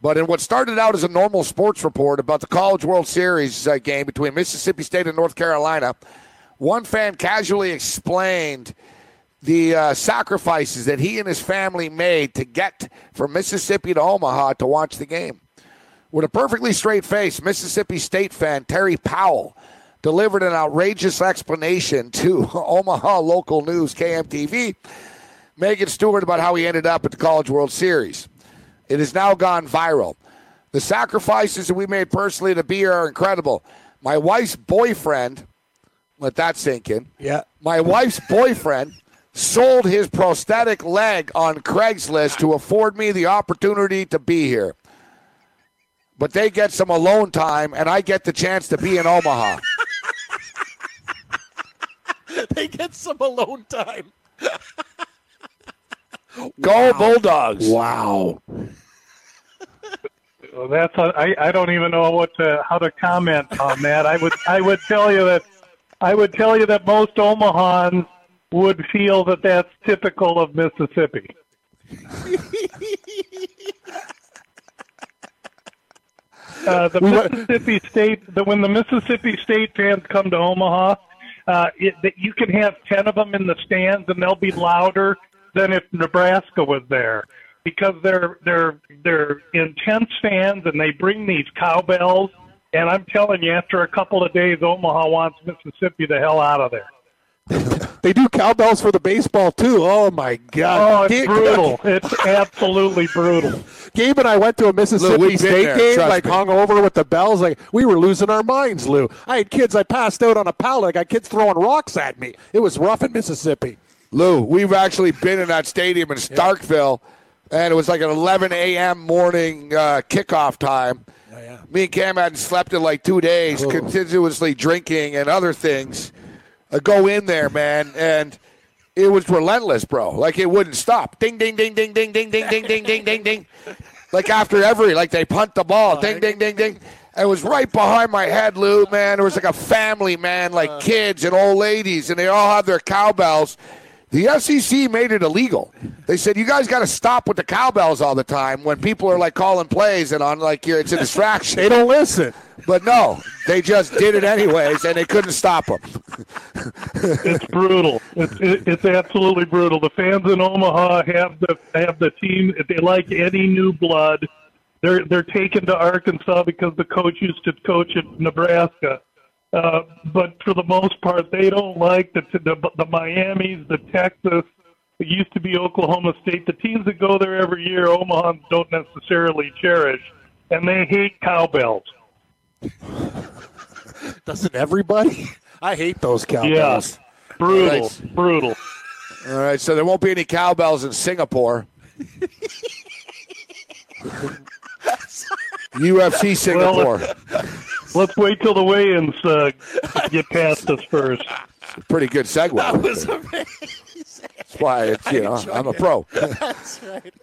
but in what started out as a normal sports report about the College World Series uh, game between Mississippi State and North Carolina, one fan casually explained the uh, sacrifices that he and his family made to get from Mississippi to Omaha to watch the game. With a perfectly straight face, Mississippi State fan Terry Powell delivered an outrageous explanation to Omaha local news KMTV, Megan Stewart, about how he ended up at the College World Series. It has now gone viral. The sacrifices that we made personally to be here are incredible. My wife's boyfriend, let that sink in. Yeah. My wife's boyfriend sold his prosthetic leg on Craigslist to afford me the opportunity to be here. But they get some alone time, and I get the chance to be in Omaha. they get some alone time. Go Bulldogs! Wow. Well, that's a, I, I don't even know what to, how to comment on that. I would I would tell you that I would tell you that most Omahans would feel that that's typical of Mississippi. Uh, the Mississippi State, the, when the Mississippi State fans come to Omaha, uh, it, that you can have ten of them in the stands, and they'll be louder than if Nebraska was there because they're they're they're intense fans, and they bring these cowbells. And I'm telling you, after a couple of days, Omaha wants Mississippi the hell out of there. They do cowbells for the baseball too. Oh my god! Oh, God! it's Gabe- brutal. It's absolutely brutal. Gabe and I went to a Mississippi Lou, State there, game, like me. hung over with the bells. Like we were losing our minds, Lou. I had kids. I passed out on a pallet. I got kids throwing rocks at me. It was rough in Mississippi. Lou, we've actually been in that stadium in Starkville, and it was like an 11 a.m. morning uh, kickoff time. Me and Cam hadn't slept in like two days, continuously drinking and other things. Uh, go in there, man, and it was relentless, bro. Like it wouldn't stop. Ding, ding, ding, ding, ding, ding, ding, ding, ding, ding, ding, ding. Like after every, like they punt the ball. Ding, ding, ding, ding. It was right behind my head, Lou, man. There was like a family, man, like kids and old ladies, and they all had their cowbells. The SEC made it illegal. They said you guys got to stop with the cowbells all the time when people are like calling plays and on like you're, it's a distraction. They don't listen. But no, they just did it anyways, and they couldn't stop them. It's brutal. It's it, it's absolutely brutal. The fans in Omaha have the have the team. If they like any new blood, they're they're taken to Arkansas because the coach used to coach at Nebraska. Uh, but for the most part, they don't like the the, the Miami's, the Texas. It used to be Oklahoma State. The teams that go there every year, Omaha don't necessarily cherish, and they hate cowbells. Doesn't everybody? I hate those cowbells. Yes, brutal, Right. brutal. All right, so there won't be any cowbells in Singapore. UFC Singapore. Let's wait till the weigh-ins uh, get past us first. Pretty good segue. That was amazing. That's why it's you know I'm a pro.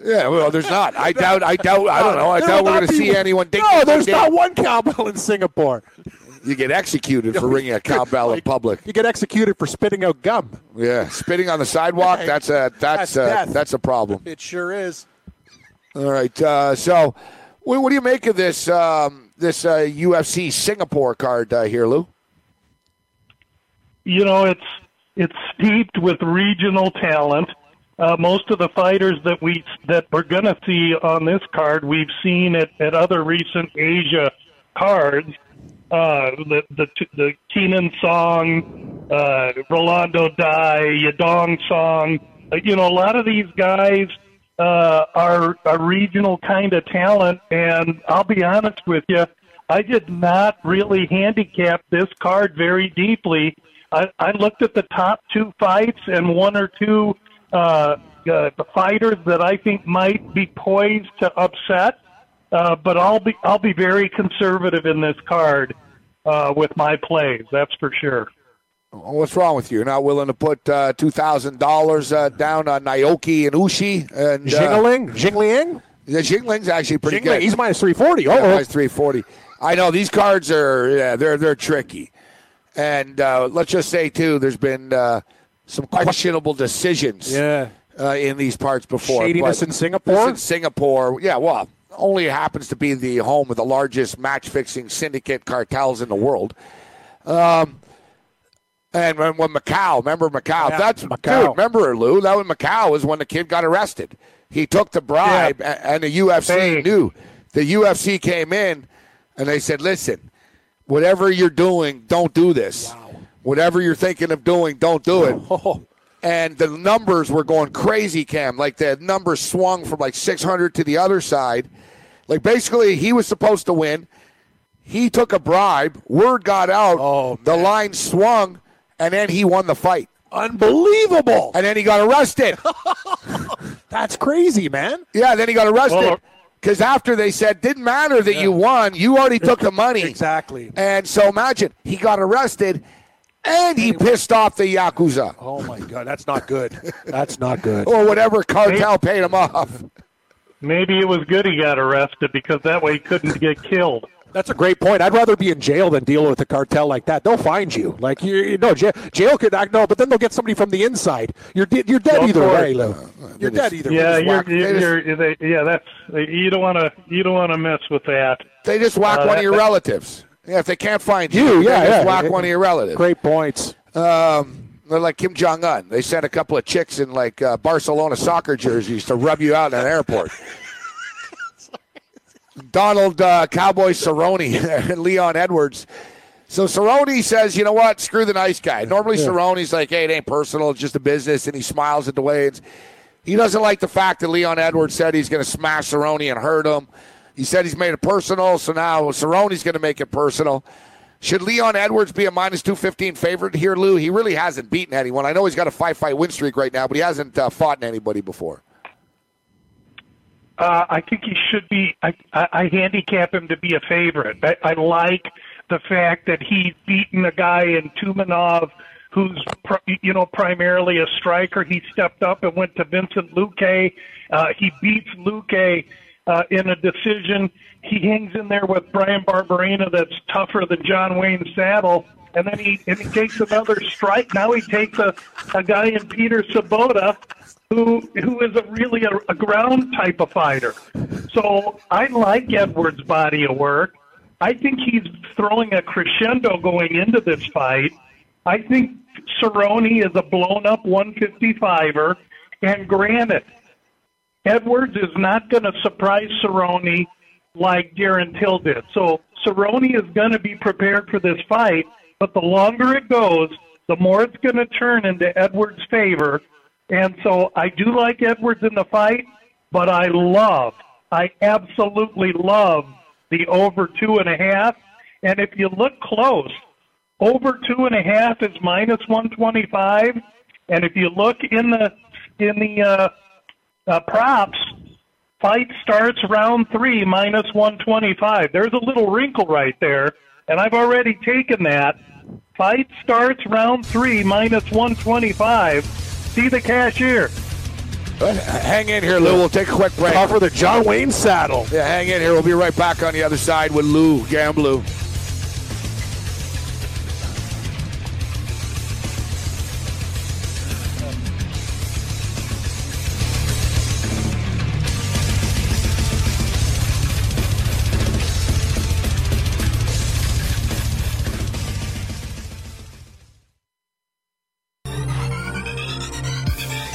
Yeah, well, there's not. I doubt. I doubt. I don't know. I There doubt will we're not going to be see anyone. Ding, No, ding, there's ding, not one cowbell in Singapore. You get executed for ringing a cowbell in public. You get executed for spitting out gum. Yeah, spitting on the sidewalk. That's a that's That's a, death. that's a problem. It sure is. All right. Uh, so, what, what do you make of this um, this uh, UFC Singapore card uh, here, Lou? You know, it's it's steeped with regional talent. Uh, most of the fighters that we that we're going to see on this card, we've seen at, at other recent Asia cards. Uh, the the the Kenan Song, uh, Rolando Dy, Yadong Song. Uh, you know, a lot of these guys uh, are a regional kind of talent, and I'll be honest with you, I did not really handicap this card very deeply. I, I looked at the top two fights and one or two uh, uh, fighters that I think might be poised to upset. Uh, but I'll be I'll be very conservative in this card uh, with my plays. That's for sure. What's wrong with you? You're not willing to put uh, two thousand dollars uh, down on Naoki and Ushi and uh, Jingliang? Yeah, Jingliang's actually pretty Jingliang. good. He's minus 340. Oh, Yeah, minus three forty. I know these cards are yeah they're they're tricky, and uh, let's just say too there's been uh, some questionable decisions Yeah. uh, in these parts before. Shadiness in Singapore? in Singapore, yeah. Well, only happens to be the home of the largest match fixing syndicate cartels in the world. Um, and when, when Macau, remember Macau? Yeah, That's Macau. Dude, remember Lou? That was Macau was when the kid got arrested. He took the bribe, a- and the UFC Hey. knew. The UFC came in, and they said, "Listen, whatever you're doing, don't do this. Whatever you're thinking of doing, don't do it." Oh. and the numbers were going crazy, Cam. Like the numbers swung from like 600 to the other side. Like basically, he was supposed to win. He took a bribe. Word got out. Oh, the line swung, and then he won the fight. Unbelievable. And then he got arrested. That's crazy, man. yeah, then he got arrested. Well- Because after they said, didn't matter that you won, you already took the money. Exactly. And so imagine, he got arrested, and he pissed off the Yakuza. Oh, my God. That's not good. That's not good. Or whatever cartel paid him off. Maybe it was good he got arrested because that way he couldn't get killed. That's a great point. I'd rather be in jail than deal with a cartel like that. They'll find you. Like you, you know, jail, jail could act no, but then they'll get somebody from the inside. You're de- you're dead Of either course. way, Lou. You're dead either Yeah, way. you're, whack- you're, just- you're they, yeah. That's you don't want to you don't want to mess with that. They just whack Uh, one of your that- relatives. Yeah, if they can't find you, You, yeah, they just yeah. whack one of your relatives. Great points. Um, they're like Kim Jong Un. They sent a couple of chicks in like uh, Barcelona soccer jerseys to rub you out in an airport. Donald uh, Cowboy Cerrone and Leon Edwards. So Cerrone says, you know what? Screw the nice guy. Normally Cerrone's like, hey, it ain't personal. It's just a business. And he smiles at the way. He doesn't like the fact that Leon Edwards said he's going to smash Cerrone and hurt him. He said he's made it personal. So now Cerrone's going to make it personal. Should Leon Edwards be a minus 215 favorite here, Lou? He really hasn't beaten anyone. I know he's got a five fight win streak right now, but he hasn't uh, fought anybody before. Uh, I think he should be. I, I, I handicap him to be a favorite. I, I like the fact that he's beaten a guy in Tumenov who's you know primarily a striker. He stepped up and went to Vincent Luque. Uh, he beats Luque uh, in a decision. He hangs in there with Bryan Barberena, that's tougher than John Wayne Saddle. And then he and he takes another strike. Now he takes a, a guy in Peter Sobotta who who is a really a, a ground type of fighter. So I like Edwards' body of work. I think he's throwing a crescendo going into this fight. I think Cerrone is a blown up 155er, and granted, Edwards is not going to surprise Cerrone like Darren Till did. So Cerrone is going to be prepared for this fight, but the longer it goes, the more it's going to turn into Edwards' favor. And so I do like Edwards in the fight, but I love, I absolutely love the over two and a half. And if you look close, over two and a half is minus 125. And if you look in the, in the, uh, uh, props, fight starts round three minus 125. There's a little wrinkle right there, and I've already taken that. Fight starts round three minus 125. See the cashier. Hang in here, Lou. We'll take a quick break. Offer the John Wayne saddle. Yeah, hang in here. We'll be right back on the other side with Lou Gamblu.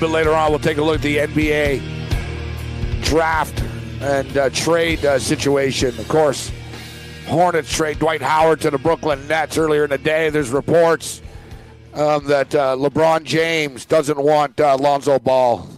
Bit later on, we'll take a look at the NBA draft and uh, trade uh, situation. Of course, Hornets trade Dwight Howard to the Brooklyn Nets earlier in the day. There's reports um, that uh, LeBron James doesn't want uh, Lonzo Ball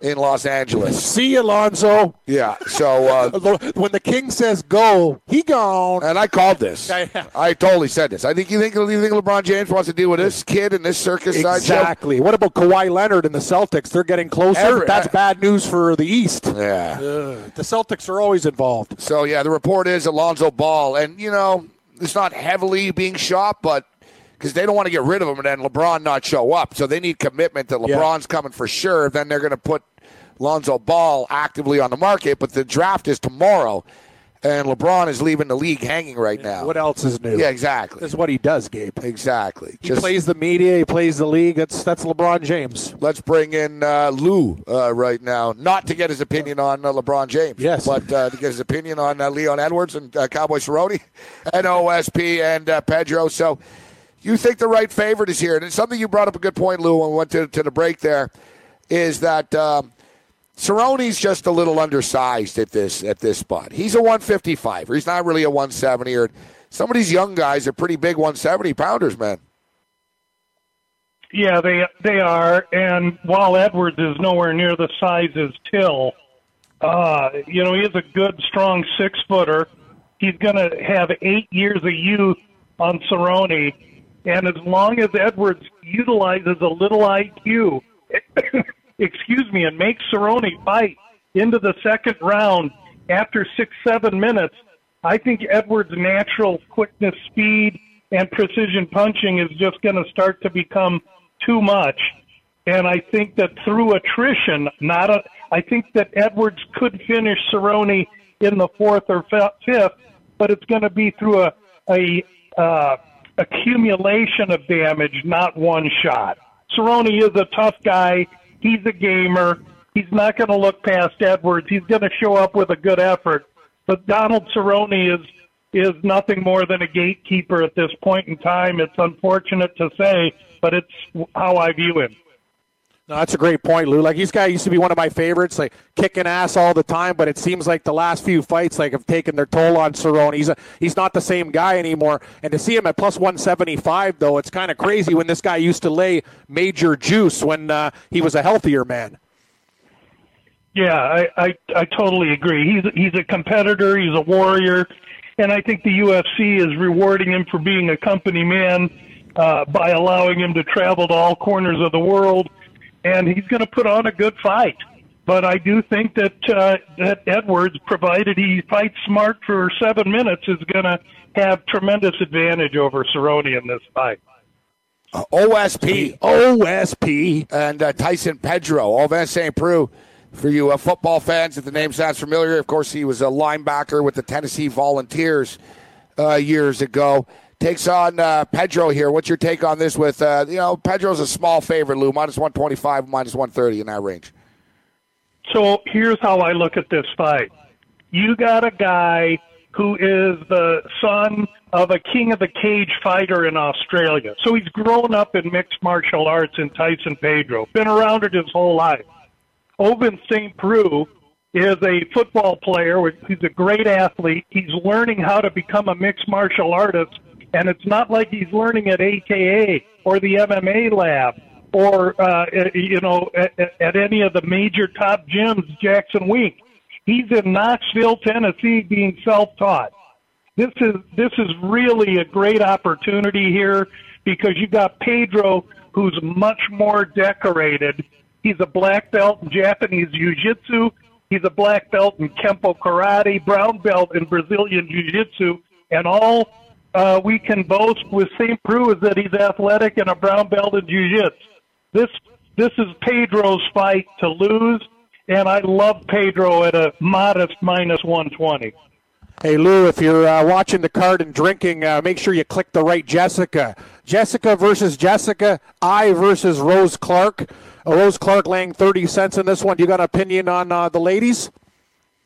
in Los Angeles. See Alonzo. Yeah, so uh, When the king says go, he gone. and I called this. I totally said this. I think you think you think LeBron James wants to deal with this kid and this circus sideshow. Exactly. What about Kawhi Leonard and the Celtics? They're getting closer. Every- That's bad news for the East. Yeah. Ugh, the Celtics are always involved. So yeah, the report is Alonzo Ball, and you know it's not heavily being shot, but because they don't want to get rid of him and then LeBron not show up, so they need commitment that Yeah. LeBron's coming for sure. Then they're going to put Lonzo Ball actively on the market, but the draft is tomorrow. and LeBron is leaving the league hanging right now. What else is new? Yeah, exactly. That's what he does, Gabe. Exactly. He plays the media. He plays the league. That's that's LeBron James. Let's bring in uh, Lou uh, right now, not to get his opinion on uh, LeBron James, Yes. but uh, to get his opinion on uh, Leon Edwards and uh, Cowboy Cerrone and OSP and uh, Pedro. So, you think the right favorite is here? And it's something you brought up a good point, Lou, when we went to, to the break. There is that. Um, Cerrone's just a little undersized at this at this spot. He's a 155. He's not really a 170. Or some of these young guys are pretty big 170 pounders, man. Yeah, they they are. And while Edwards is nowhere near the size as Till, uh, you know, he is a good, strong six footer. He's going to have eight years of youth on Cerrone, and as long as Edwards utilizes a little IQ, excuse me, and make Cerrone fight into the second round after six, seven minutes, I think Edwards' natural quickness, speed, and precision punching is just going to start to become too much. And I think that through attrition, not a, I think that Edwards could finish Cerrone in the fourth or fifth, but it's going to be through a, a uh, accumulation of damage, not one shot. Cerrone is a tough guy. He's a gamer. He's not going to look past Edwards. He's going to show up with a good effort. But Donald Cerrone is is nothing more than a gatekeeper at this point in time. It's unfortunate to say, but it's how I view him. No, that's a great point, Lou. Like this guy used to be one of my favorites, like kicking ass all the time. But it seems like the last few fights, like, have taken their toll on Cerrone. He's a, he's not the same guy anymore. And to see him at plus one seventy five, though, it's kind of crazy. When this guy used to lay major juice when uh, he was a healthier man. Yeah, I, I I totally agree. He's he's a competitor. He's a warrior, and I think the UFC is rewarding him for being a company man uh, by allowing him to travel to all corners of the world, and he's going to put on a good fight. But I do think that uh, that Edwards, provided he fights smart for seven minutes, is going to have tremendous advantage over Cerrone in this fight. Uh, OSP. OSP. And uh, Tyson Pedro, Ovince St. Preux. For you uh, football fans, if the name sounds familiar, of course, he was a linebacker with the Tennessee Volunteers uh, years ago. Takes on uh, Pedro here. What's your take on this? With uh, you know, Pedro's a small favorite, Lou, minus one twenty five, minus one thirty in that range. So here's how I look at this fight. You got a guy who is the son of a king of the cage fighter in Australia. So he's grown up in mixed martial arts in Tyson Pedro, been around it his whole life. Ovince St. Preux is a football player. He's a great athlete. He's learning how to become a mixed martial artist, and it's not like he's learning at AKA or the MMA lab or uh, you know at, at any of the major top gyms. Jackson Wink. He's in Knoxville, Tennessee, being self-taught. This is this is really a great opportunity here because you've got Pedro, who's much more decorated. He's a black belt in Japanese Jiu-Jitsu. He's a black belt in Kempo Karate, brown belt in Brazilian Jiu-Jitsu, and all uh, we can boast with St. Preux is that he's athletic and a brown belt in Jiu-Jitsu. This this is Pedro's fight to lose, and I love Pedro at a modest minus 120. Hey Lou, if you're uh, watching the card and drinking, uh, make sure you click the right Jessica. Jessica versus Jessica. I versus Rose Clark. Uh, Rose Clark laying 30 cents in this one. Do you got an opinion on uh, the ladies?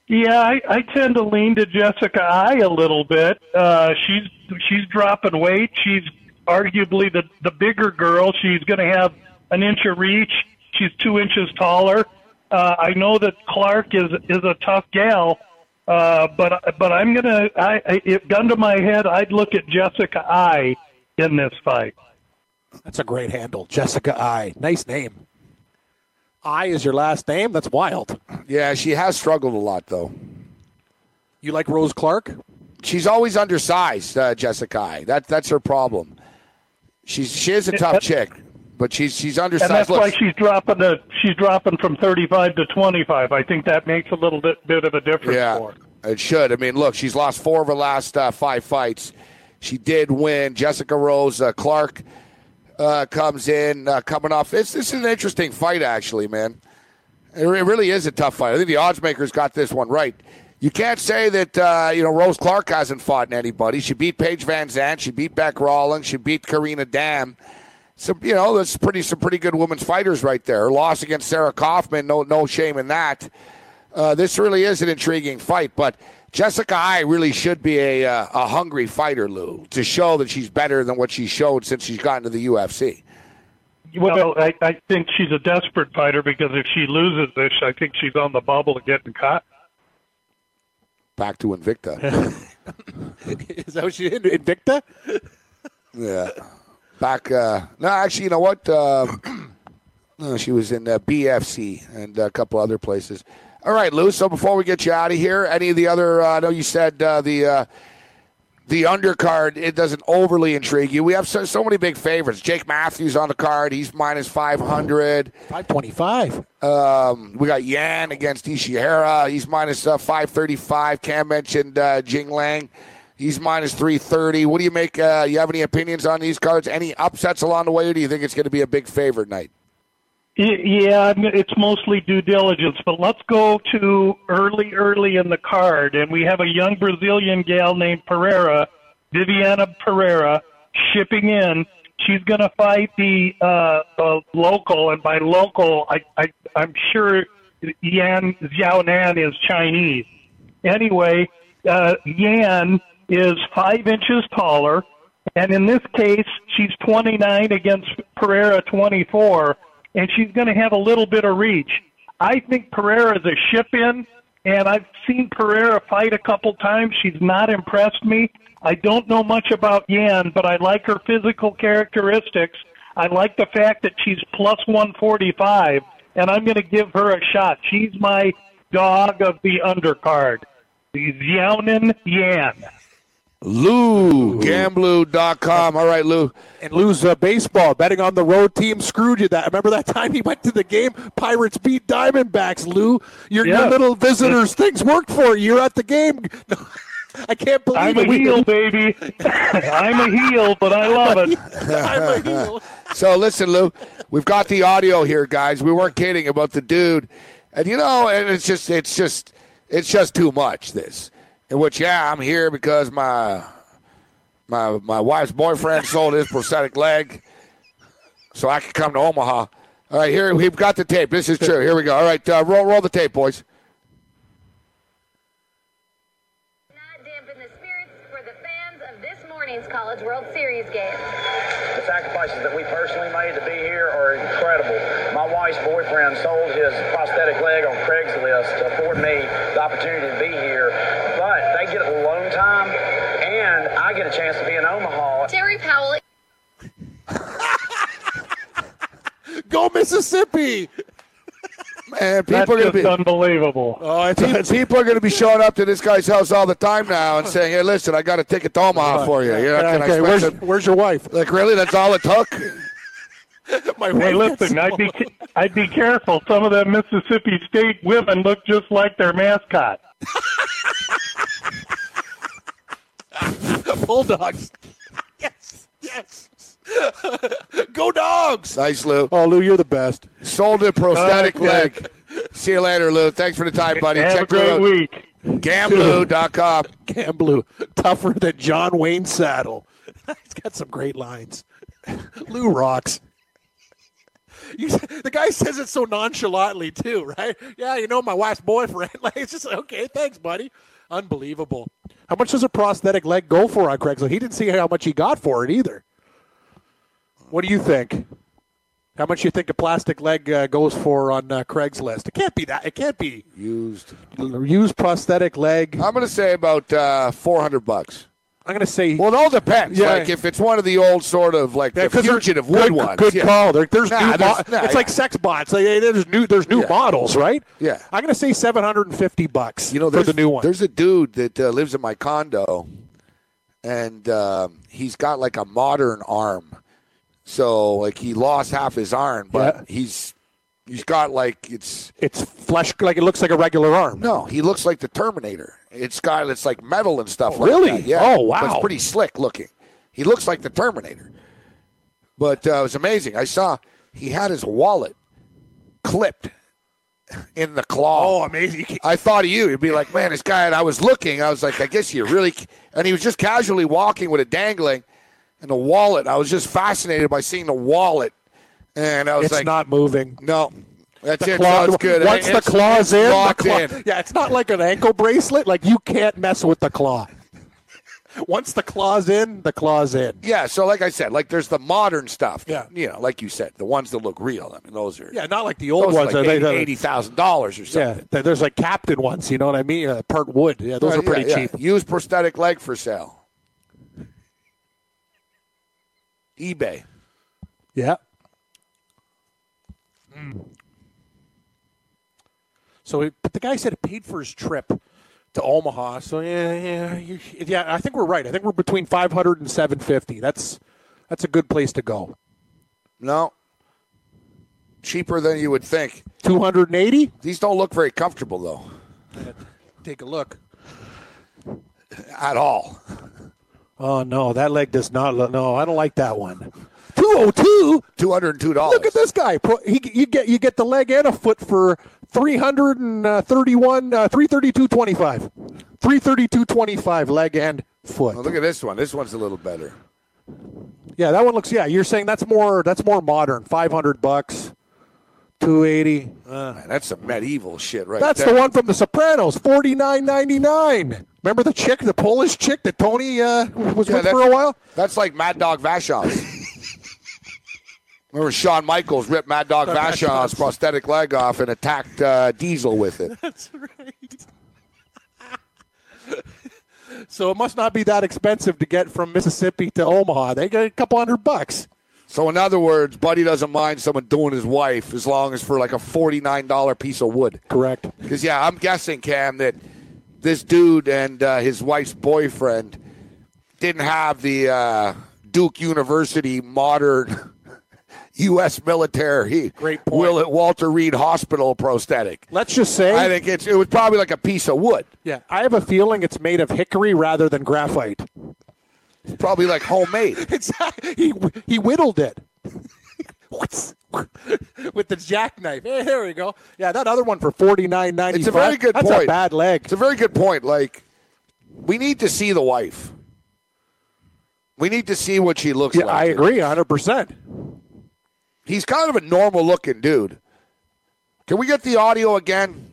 Yeah, I, I tend to lean to Jessica Eye a little bit. Uh, she's she's dropping weight. She's arguably the the bigger girl. She's going to have an inch of reach. She's two inches taller. Uh, I know that Clark is is a tough gal, uh, but but I'm gonna. I, I if gun to my head, I'd look at Jessica Eye in this fight. That's a great handle, Jessica Eye. Nice name. I is your last name. That's wild. Yeah, she has struggled a lot though. You like Rose Clark? She's always undersized, uh, Jessica. That that's her problem. She's she is a tough chick, but she's she's undersized. And that's Look, why she's dropping the she's dropping from 35 to 25. I think that makes a little bit bit of a difference yeah, for her. it should. I mean, look, she's lost four of her last uh, five fights. She did win. Jessica Rose uh, Clark uh, comes in, uh, coming off. This this is an interesting fight, actually, man. It really is a tough fight. I think the odds makers got this one right. You can't say that uh, you know Rose Clark hasn't fought anybody. She beat Paige VanZant. She beat Beck Rawlings. She beat Karina Dam. So you know that's pretty some pretty good women's fighters right there. Her loss against Sarah Kaufman, no no shame in that. Uh, this really is an intriguing fight, but Jessica Eye really should be a uh, a hungry fighter, Lou, to show that she's better than what she showed since she's gotten to the UFC. Well, I, I think she's a desperate fighter because if she loses this, I think she's on the bubble of getting caught. Back to Invicta. Is that what she did? Invicta? Yeah. Back. Uh, no, actually, you know what? Um no, she was in uh, BFC and a couple other places. All right, Lou. So before we get you out of here, any of the other? Uh, I know you said uh, the uh, the undercard. It doesn't overly intrigue you. We have so, so many big favorites. Jake Matthews on the card. He's minus five hundred. Five twenty-five. Um, we got Yan against Ishihara. He's minus uh, five thirty-five. Cam mentioned uh, Jingliang. He's minus three thirty. What do you make? Uh, you have any opinions on these cards? Any upsets along the way, or do you think it's going to be a big favorite night? Yeah, it's mostly due diligence, but let's go to early, early in the card, and we have a young Brazilian gal named Pereira, Viviane Pereira, shipping in. She's going to fight the uh, the local, and by local, I, I I'm sure Yan Xiaonan is Chinese. Anyway, uh, Yan is five inches taller, and in this case, she's 29 against Pereira 24, and she's going to have a little bit of reach. I think Pereira's a ship in, and I've seen Pereira fight a couple times. She's not impressed me. I don't know much about Yan, but I like her physical characteristics. I like the fact that she's plus 145, and I'm going to give her a shot. She's my dog of the undercard, the Yan. Lou, Gamblu.com. All right, Lou. And lose uh, baseball. Betting on the road team screwed you. That remember that time he went to the game? Pirates beat Diamondbacks. Lou, your, your little visitors things worked for you. You're at the game. I can't believe I'm it. a We- heel, baby. I'm a heel, but I love it. I'm a heel. So listen, Lou, we've got the audio here, guys. We weren't kidding about the dude, and you know, and it's just, it's just, it's just too much. This, in which, yeah, I'm here because my, my, my wife's boyfriend sold his prosthetic leg, so I could come to Omaha. All right, here we've got the tape. This is true. Here we go. All right, uh, roll, roll the tape, boys. not dampen the spirits for the fans of this morning's College World Series game. The sacrifices that we personally made to be here are incredible. My wife's boyfriend sold his prosthetic leg on Craigslist to afford me the opportunity to be here. But they get alone time, and I get a chance to be in Omaha. Terry Powell Go Mississippi. Man, That's people are going to be. unbelievable. Oh, it's, People are going to be showing up to this guy's house all the time now and saying, "Hey, listen, I got a ticket to Omaha for you. You're not uh, going okay. Where's, it." where's your wife? Like, really? That's all it took? My Hey, wife listen, gets I'd be I'd be careful. Some of them Mississippi State women look just like their mascot. bulldogs. yes, yes. Go dogs. Nice, Lou. Oh, Lou, you're the best. Sold a prosthetic Okay. leg. See you later, Lou. Thanks for the time, buddy. Have a Check her great out. week. Gamblu.com. Gamblu, tougher than John Wayne Saddle. He's got some great lines. Lou rocks. You, the guy says it so nonchalantly too, right? Yeah, you know my wife's boyfriend. Like it's just okay. Thanks, buddy. Unbelievable. How much does a prosthetic leg go for on Craigslist? He didn't see how much he got for it either. What do you think? How much you think a plastic leg uh, goes for on uh, Craigslist? It can't be that. It can't be Used. used prosthetic leg. I'm going to say about uh, 400 bucks. I'm going to say Well, it all depends. Yeah. Like, if it's one of the old sort of, like, Yeah, the fugitive wood good, ones. Good yeah. call. There, there's Nah, new. there's- mo- nah, it's like sex bots. Like, hey, there's new. There's new Yeah. models, right? Yeah. I'm gonna say 750 bucks. You know, for there's, the new one. There's a dude that uh, lives in my condo, and um, he's got like a modern arm. So, like, he lost half his arm, but Yeah. he's he's got like it's It's flesh. Like it looks like a regular arm. no, he looks like the Terminator. It's got it's like metal and stuff. Oh, like really? that. Yeah. Oh, But wow. it's pretty slick looking. He looks like the Terminator. But uh, it was amazing. I saw he had his wallet clipped in the claw. Oh, amazing! I thought of you. You'd be like, man, this guy. And I was looking. I was like, I guess you really. And he was just casually walking with it dangling, and the wallet. I was just fascinated by seeing the wallet, and I was It's like, not moving. no, that's The it. claw- Sounds good. Once the It's- claw's in, the claw- in. yeah, it's not like an ankle bracelet. Like you can't mess with the claw. Once the claw's in, the claw's in. Yeah, so like I said, like there's the modern stuff. Yeah. you know, like you said, the ones that look real. I mean, those are Yeah, not like the old those are ones. like They- eighty thousand dollars or something. there- there's like captain ones. You know what I mean? Uh, part wood. Yeah, those are pretty yeah, yeah. cheap. Used prosthetic leg for sale. eBay. Yeah. Mm. So, it, but the guy said it paid for his trip to Omaha. So yeah, yeah, you, yeah. I think we're right. I think we're between 500 and 750. That's that's a good place to go. No, cheaper than you would think. 280. These don't look very comfortable though, Take a look. at all. Oh no, that leg does not look. No, I don't like that one. 202. Two hundred and two dollars. Look at this guy. He, you get you get the leg and a foot for 331 uh, 332.25. 332.25 leg and foot. Well, look at this one. This one's a little better. Yeah, that one looks. Yeah, you're saying that's more. That's more modern. Five hundred bucks, two eighty. Man, that's some medieval shit right That's there. the one from The Sopranos. Forty nine ninety nine. Remember the chick, the Polish chick that Tony uh, was Yeah, with for a while. That's like Mad Dog Vachon. Remember Shawn Michaels ripped Mad Dog Vachon's prosthetic leg off and attacked uh, Diesel with it. That's right. so it must not be that expensive to get from Mississippi to Omaha. They get a couple hundred bucks. So in other words, Buddy doesn't mind someone doing his wife as long as for like a forty-nine dollar piece of wood. Correct. Because yeah, I'm guessing Cam that this dude and uh, his wife's boyfriend didn't have the uh, Duke University modern U.S. military Great point. Will at Walter Reed Hospital prosthetic. Let's just say. I think it's it was probably like a piece of wood. yeah, I have a feeling it's made of hickory rather than graphite. It's probably like homemade. It's he he whittled it with the jackknife. Hey, there we go. Yeah, that other one for forty nine ninety It's a very good That's point. a bad leg. It's a very good point. Like we need to see the wife. We need to see what she looks Yeah, like. I agree, hundred percent. He's kind of a normal looking dude. Can we get the audio again?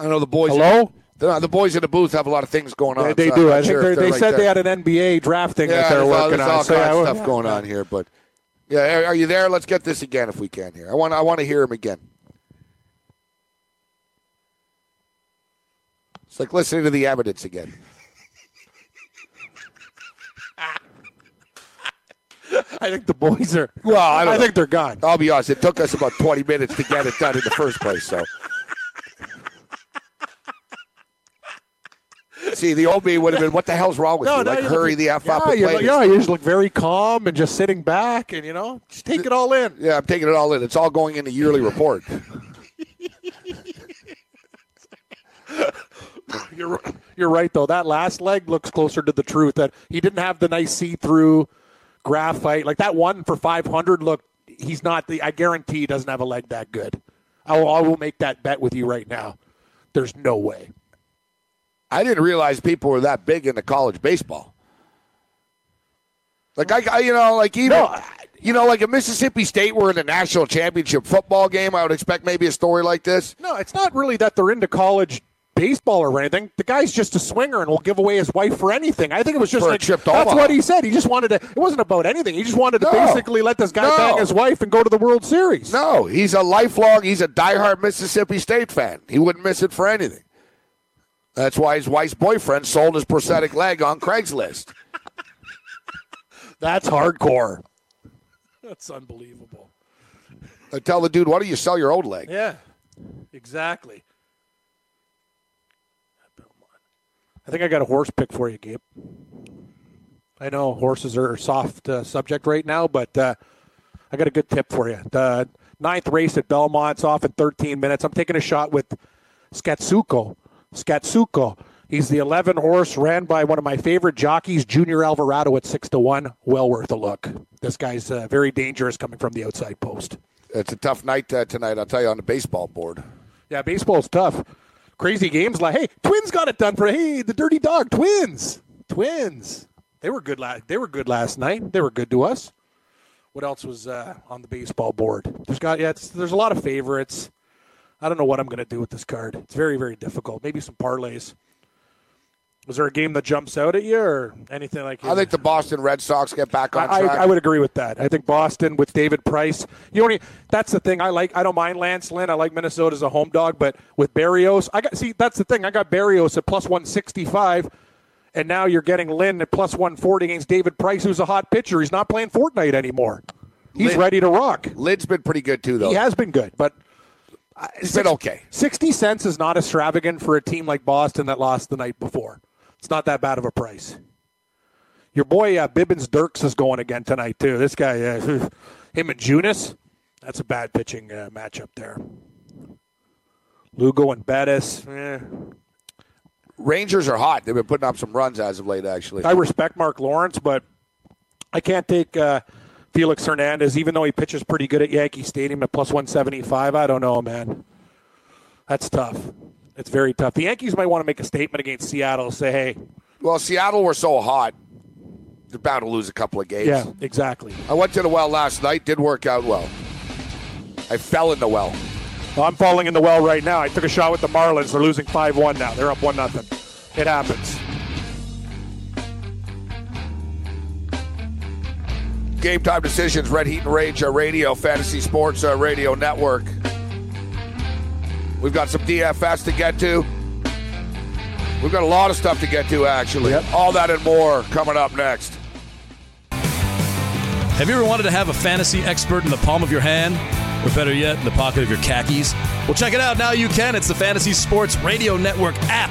I know the boys. Hello. The, the boys in the booth have a lot of things going on. They, they so do. I think sure they right said there. they had an NBA draft thing yeah, that they're all, working there's on. all So, kinds yeah, of stuff going on here, but yeah, are- are you there? Let's get this again if we can here. I want I want to hear him again. It's like listening to the evidence again. I think the boys are. Well, I, don't I think they're gone. I'll be honest. It took us about 20 minutes to get it done in the first place. So, see, the old me would have been, "What the hell's wrong with you? now Like, you hurry look- the f yeah, up and play look- yeah, you just look very calm and just sitting back, and you know, just take it all in. Yeah, I'm taking it all in. It's all going in the yearly report. You're you're right though. That last leg looks closer to the truth. That he didn't have the nice see through graphite like that one for 500. Look, he's not the. I guarantee he doesn't have a leg that good. I will, I will make that bet with you right now. There's no way. I didn't realize people were that big into college baseball. Like I, I- you know, like even, you know, like if Mississippi State were in the national championship football game, I would expect maybe a story like this. No, it's not really that they're into college baseball or anything. The guy's just a swinger and will give away his wife for anything. I think it was just like trip to that's Omaha. what he said. He just wanted to. It wasn't about anything. He just wanted to No. basically let this guy No. bang his wife and go to the World Series. No, he's a lifelong, he's a diehard Mississippi State fan. He wouldn't miss it for anything. That's why his wife's boyfriend sold his prosthetic leg on Craigslist. That's hardcore. That's unbelievable. I tell the dude, why don't you sell your old leg? Yeah, exactly. I think I got a horse pick for you, Gabe. I know horses are a soft uh, subject right now, but uh, I got a good tip for you. The ninth race at Belmont's off in 13 minutes. I'm taking a shot with Skatsuko. Skatsuko. He's the 11 horse, ran by one of my favorite jockeys, Junior Alvarado, at six to one. Well worth a look. This guy's uh, very dangerous coming from the outside post. It's a tough night uh, tonight, I'll tell you, on the baseball board. Yeah, baseball's tough. Crazy games like, hey, Twins got it done for hey, the Dirty Dog Twins, Twins. They were good. La- they were good last night. They were good to us. What else was uh, on the baseball board? There's got yeah. There's a lot of favorites. I don't know what I'm going to do with this card. It's very very difficult. Maybe some parlays. Was there a game that jumps out at you or anything like? That? I think the Boston Red Sox get back on I, track. I would agree with that. I think Boston with David Price. You only that's the thing. I like. I don't mind Lance Lynn. I like Minnesota as a home dog, but with Berrios, I got see. That's the thing. I got Berrios at plus one sixty five, and now you're getting Lynn at plus one forty against David Price, who's a hot pitcher. He's not playing Fortnite anymore. He's Lynn- ready to rock. Lynn's been pretty good too, though. He has been good, but He's been okay. Sixty cents is not extravagant for a team like Boston that lost the night before. It's not that bad of a price. Your boy uh, Bibens-Dirkx is going again tonight too. This guy, uh, him and Junis, that's a bad pitching uh, matchup there. Lugo and Bettis. Eh. Rangers are hot. They've been putting up some runs as of late, actually. I respect Mark Lawrence, but I can't take uh, Felix Hernandez, even though he pitches pretty good at Yankee Stadium at plus 175. I don't know, man. That's tough. It's very tough. The Yankees might want to make a statement against Seattle. Say, hey, Well, Seattle were so hot, they're bound to lose a couple of games. yeah, exactly. I went to the well last night. Did work out well. I fell in the well. Well, I'm falling in the well right now. I took a shot with the Marlins. They're losing 5 1 now. They're up 1 nothing. It happens. Game time decisions, Red Heat and Rage uh, Radio, Fantasy Sports uh, Radio Network. We've got some DFS to get to. We've got a lot of stuff to get to, actually. All that and more coming up next. Have you ever wanted to have a fantasy expert in the palm of your hand? Or better yet, in the pocket of your khakis? Well, check it out. Now you can. It's the Fantasy Sports Radio Network app.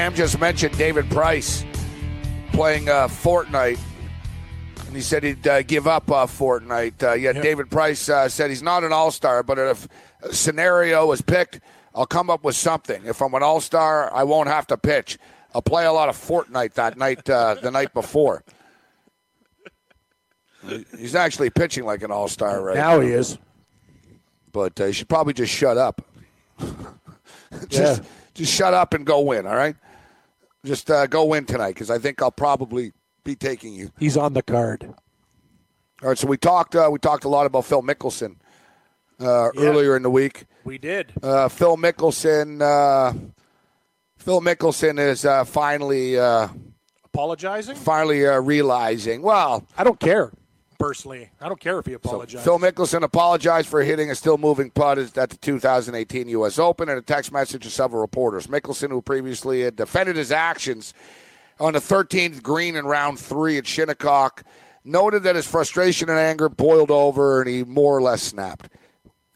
Cam just mentioned David Price playing uh, Fortnite, and he said he'd uh, give up uh, Fortnite. Uh, yet David Price uh, said he's not an All Star, but if a scenario was picked, I'll come up with something. If I'm an All Star, I won't have to pitch. I'll play a lot of Fortnite that night, uh, the night before. He's actually pitching like an All Star right Now he is. but uh, you should probably just shut up. just, just shut up and go win. All right, just uh, go win tonight because I think I'll probably be taking you. He's on the card. All right, so we talked. Uh, we talked a lot about Phil Mickelson uh, earlier in the week. We did. Uh, Phil Mickelson. Uh, Phil Mickelson is uh, finally uh, Apologizing? finally uh, realizing. Well, I don't care, personally. I don't care if he apologizes. Phil Mickelson apologized for hitting a still moving putt at the 2018 U.S. Open in a text message to several reporters. Mickelson, who previously had defended his actions on the 13th green in round three at Shinnecock, noted that his frustration and anger boiled over and he more or less snapped.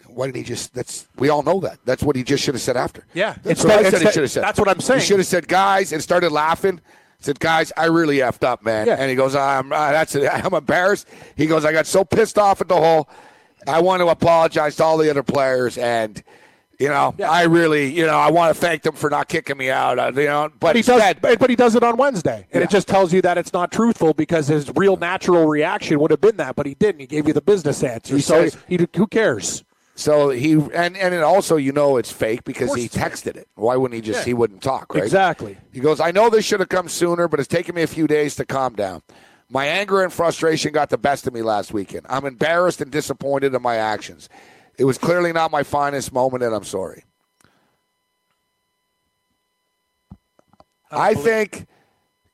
Why didn't he just? That's we all know that. That's what he just should have said after. Yeah. that's Instead- what I said. He should have said. that's what I'm saying. He should have said, "Guys," and started laughing. Said, "Guys, I really effed up, man." Yeah. And he goes, "I'm uh, that's it. I'm embarrassed." He goes, "I got so pissed off at the hole. I want to apologize to all the other players, and you know, I really, you know, I want to thank them for not kicking me out. Uh, you know, but, But he instead, does, but he does it on Wednesday, and it just tells you that it's not truthful because his real natural reaction would have been that, but he didn't. He gave you the business answer. He so says- he, who cares? So he and and it also you know it's fake because he texted it. Why wouldn't he just Yeah. he wouldn't talk, right? Exactly. He goes, I know this should have come sooner, but it's taken me a few days to calm down. My anger and frustration got the best of me last weekend. I'm embarrassed and disappointed in my actions. It was clearly not my finest moment, and I'm sorry. I think,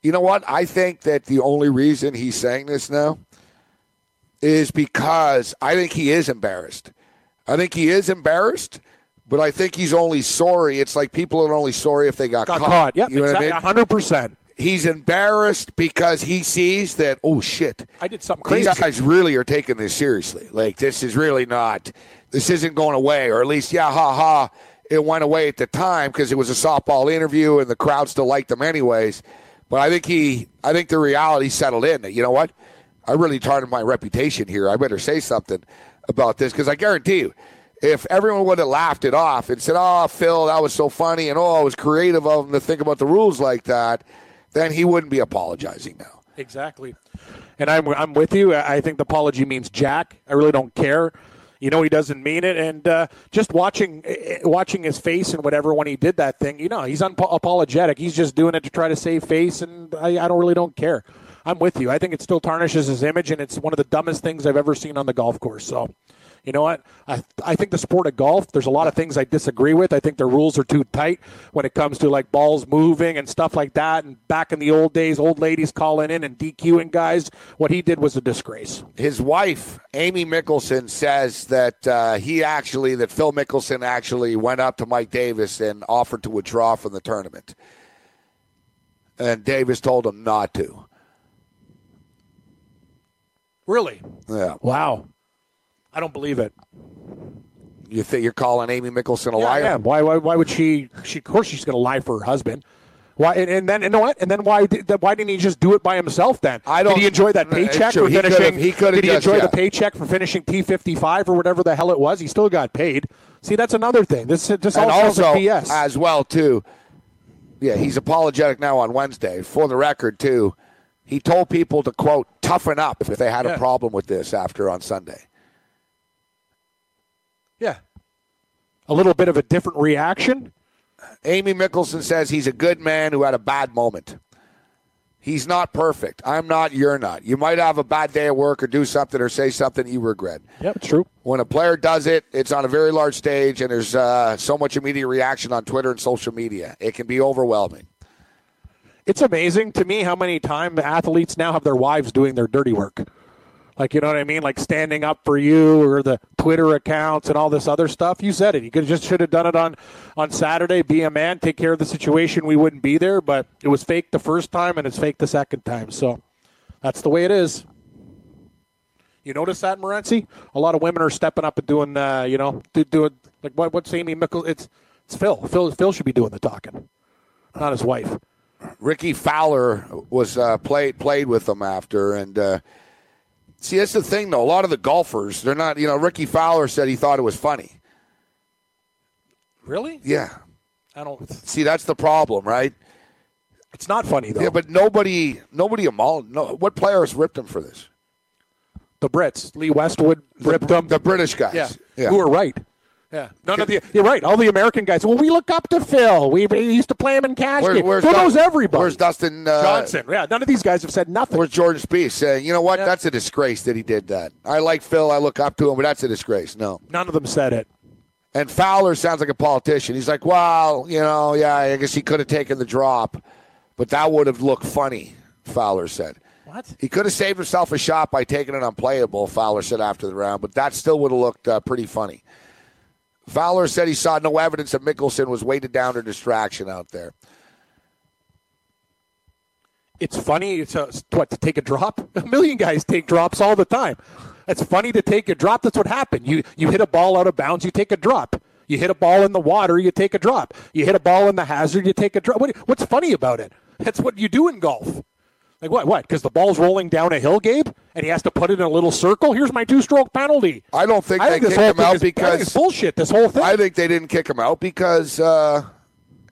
you know what? I think that the only reason he's saying this now is because I think he is embarrassed. I think he is embarrassed, but I think he's only sorry. It's like people are only sorry if they got, Got caught. Yep, you know exactly. what I mean? 100%. He's embarrassed because he sees that, oh, shit. I did something crazy. These guys really are taking this seriously. Like, this is really not, this isn't going away, or at least, yeah, ha ha, it went away at the time because it was a softball interview and the crowd still liked them anyways. But I think he, I think the reality settled in that, you know what? I really tarnished my reputation here. I better say something about this because I guarantee you, if everyone would have laughed it off and said, oh, Phil, that was so funny and oh, it was creative of him to think about the rules like that, then he wouldn't be apologizing now. Exactly. And I'm, I'm with you. I think the apology means jack. I really don't care. You know he doesn't mean it, and uh, just watching eh, watching his face and whatever when he did that thing, you know, he's unapologetic. He's just doing it to try to save face, and I, I don't really don't care. I'm with you. I think it still tarnishes his image, and it's one of the dumbest things I've ever seen on the golf course. So, you know what? I I think the sport of golf. There's a lot of things I disagree with. I think the rules are too tight when it comes to like balls moving and stuff like that. And back in the old days, old ladies calling in and DQing guys. What he did was a disgrace. His wife, Amy Mickelson, says that uh, he actually, that Phil Mickelson actually went up to Mike Davis and offered to withdraw from the tournament. And Davis told him not to. Really? Yeah. Wow. I don't believe it. You think you're calling Amy Mickelson a Yeah, liar? yeah. Why, why? Why would she? She, of course, she's going to lie for her husband. Why? And, and then, you know what? And then why? Did, why didn't he just do it by himself? Then I don't- Did he enjoy that Uh, paycheck true. for He could've- finishing? he could've Did he just- enjoy yeah. the paycheck for finishing T fifty five or whatever the hell it was? He still got paid. See, that's another thing. This this all and also, like BS. as well, too, yeah, he's apologetic now on Wednesday. For the record, too, he told people to, quote, toughen up if they had Yeah. a problem with this after on Sunday. yeah. A little bit of a different reaction. Amy Mickelson says he's a good man who had a bad moment. He's not perfect. I'm not. You're not. You might have a bad day at work or do something or say something you regret. Yep, true. When a player does it, it's on a very large stage and there's uh, so much immediate reaction on Twitter and social media. It can be overwhelming. It's amazing to me how many times athletes now have their wives doing their dirty work. Like, you know what I mean? Like standing up for you or the Twitter accounts and all this other stuff. You said it. You could just should have done it on, on Saturday. Be a man, take care of the situation. We wouldn't be there, but it was fake the first time and it's fake the second time. So that's the way it is. You notice that, Morency? A lot of women are stepping up and doing, uh, you know, do, doing like what? What's Amy Mickle? It's it's Phil. Phil. Phil should be doing the talking, not his wife. Rickie Fowler was uh, played played with them after, and uh, see that's the thing though. A lot of the golfers, they're not. You know, Rickie Fowler said he thought it was funny. Really? Yeah. I don't. See, that's the problem, right? It's not funny though. Yeah, but nobody, nobody. No, what players ripped him for this? the Brits, Lee Westwood ripped them. The British guys. Yeah, yeah. who were right. Yeah, none of the. You're right. All the American guys. Well, we look up to Phil. We, we used to play him in cash. Where- games. where's Phil Dun- knows everybody. Where's Dustin uh, Johnson? Yeah, none of these guys have said nothing. Where's Jordan Spieth saying, you know what? That's a disgrace that he did that. I like Phil. I look up to him, but that's a disgrace. No. None of them said it. And Fowler sounds like a politician. He's like, well, you know, yeah, I guess he could have taken the drop, but that would have looked funny, Fowler said. What? He could have saved himself a shot by taking it unplayable, Fowler said after the round, but that still would have looked uh, pretty funny. Fowler said he saw no evidence that Mickelson was weighted down or distraction out there. It's funny. Uh, what to take a drop. A million guys take drops all the time. It's funny to take a drop. That's what happened. You you hit a ball out of bounds. You take a drop. You hit a ball in the water. You take a drop. You hit a ball in the hazard. You take a drop. What, what's funny about it? That's what you do in golf. Like what? What? Because the ball's rolling down a hill, Gabe, and he has to put it in a little circle. Here's my two-stroke penalty. I don't think I they think this kicked whole him thing out is- because it's bullshit. This whole thing. I think they didn't kick him out because uh,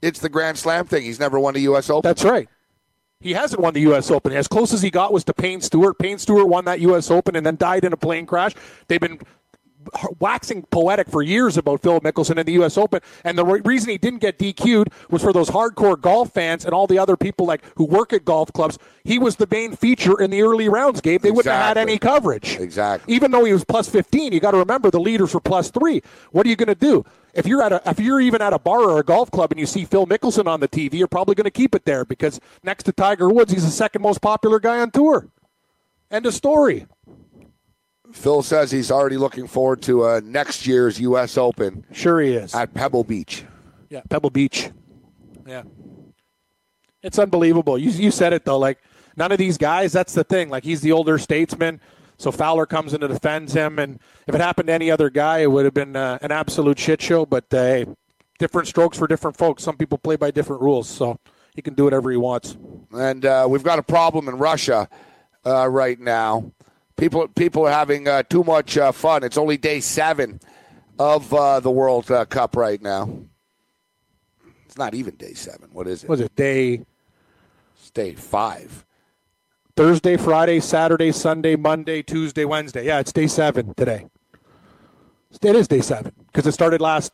it's the Grand Slam thing. He's never won a U.S. Open. That's right. He hasn't won the U.S. Open. As close as he got was to Payne Stewart. Payne Stewart won that U.S. Open and then died in a plane crash. They've been waxing poetic for years about Phil Mickelson in the U.S. Open, and the re- reason he didn't get DQ'd was for those hardcore golf fans and all the other people like who work at golf clubs. He was the main feature in the early rounds, Gabe. They wouldn't have had any coverage. Exactly. Even though he was plus 15, you got to remember the leaders were plus three. What are you going to do? If you're at a, if you're even at a bar or a golf club and you see Phil Mickelson on the TV, you're probably going to keep it there because next to Tiger Woods, he's the second most popular guy on tour. End of story. Phil says he's already looking forward to uh, next year's U.S. Open. Sure, he is. At Pebble Beach. Yeah, Pebble Beach. Yeah. It's unbelievable. You, you said it, though. Like, none of these guys, that's the thing. Like, he's the older statesman. So Fowler comes in and defends him. And if it happened to any other guy, it would have been uh, an absolute shit show. But uh, hey, different strokes for different folks. Some people play by different rules. So he can do whatever he wants. And uh, we've got a problem in Russia uh, right now. People, people are having uh, too much uh, fun. It's only day seven of uh, the World uh, Cup right now. It's not even day seven. What is it? Was it day It's day five. Thursday, Friday, Saturday, Sunday, Monday, Tuesday, Wednesday? Yeah, it's day seven today. It is day seven because it started last.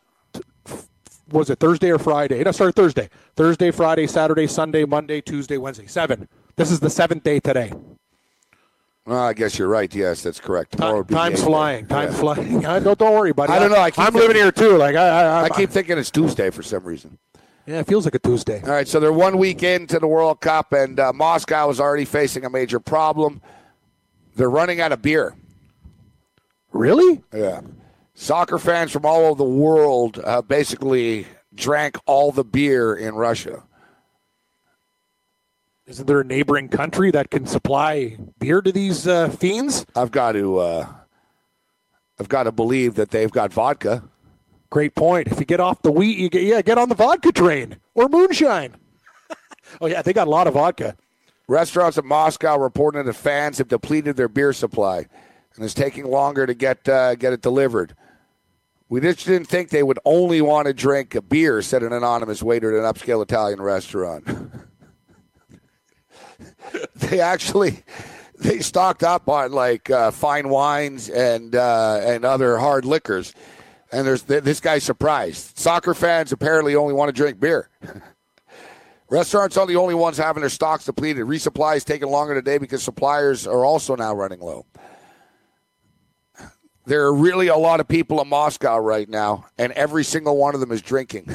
Was it Thursday or Friday? No, it started Thursday. Thursday, Friday, Saturday, Sunday, Monday, Tuesday, Wednesday. Seven. This is the seventh day today. Well, I guess you're right. Yes, that's correct. Tomorrow be Time's flying. Time's Yeah. flying. I don't, don't worry, buddy. I don't know. I keep am living here too. Like I, I, I keep thinking it's Tuesday for some reason. Yeah, it feels like a Tuesday. All right, so they're one week into the World Cup, and uh, Moscow is already facing a major problem. They're running out of beer. Really? Yeah. Soccer fans from all over the world uh, basically drank all the beer in Russia. Isn't there a neighboring country that can supply beer to these uh, fiends? I've got to, uh, I've got to believe that they've got vodka. Great point. If you get off the wheat, you get yeah, get on the vodka train or moonshine. oh yeah, they got a lot of vodka. Restaurants in Moscow reporting that fans have depleted their beer supply, and it's taking longer to get uh, get it delivered. We just didn't think they would only want to drink a beer, said an anonymous waiter at an upscale Italian restaurant. they actually they stocked up on like uh, fine wines and uh, and other hard liquors. And there's this guy's surprised. Soccer fans apparently only want to drink beer. Restaurants are the only ones having their stocks depleted. Resupply is taking longer today because suppliers are also now running low. There are really a lot of people in Moscow right now, and every single one of them is drinking.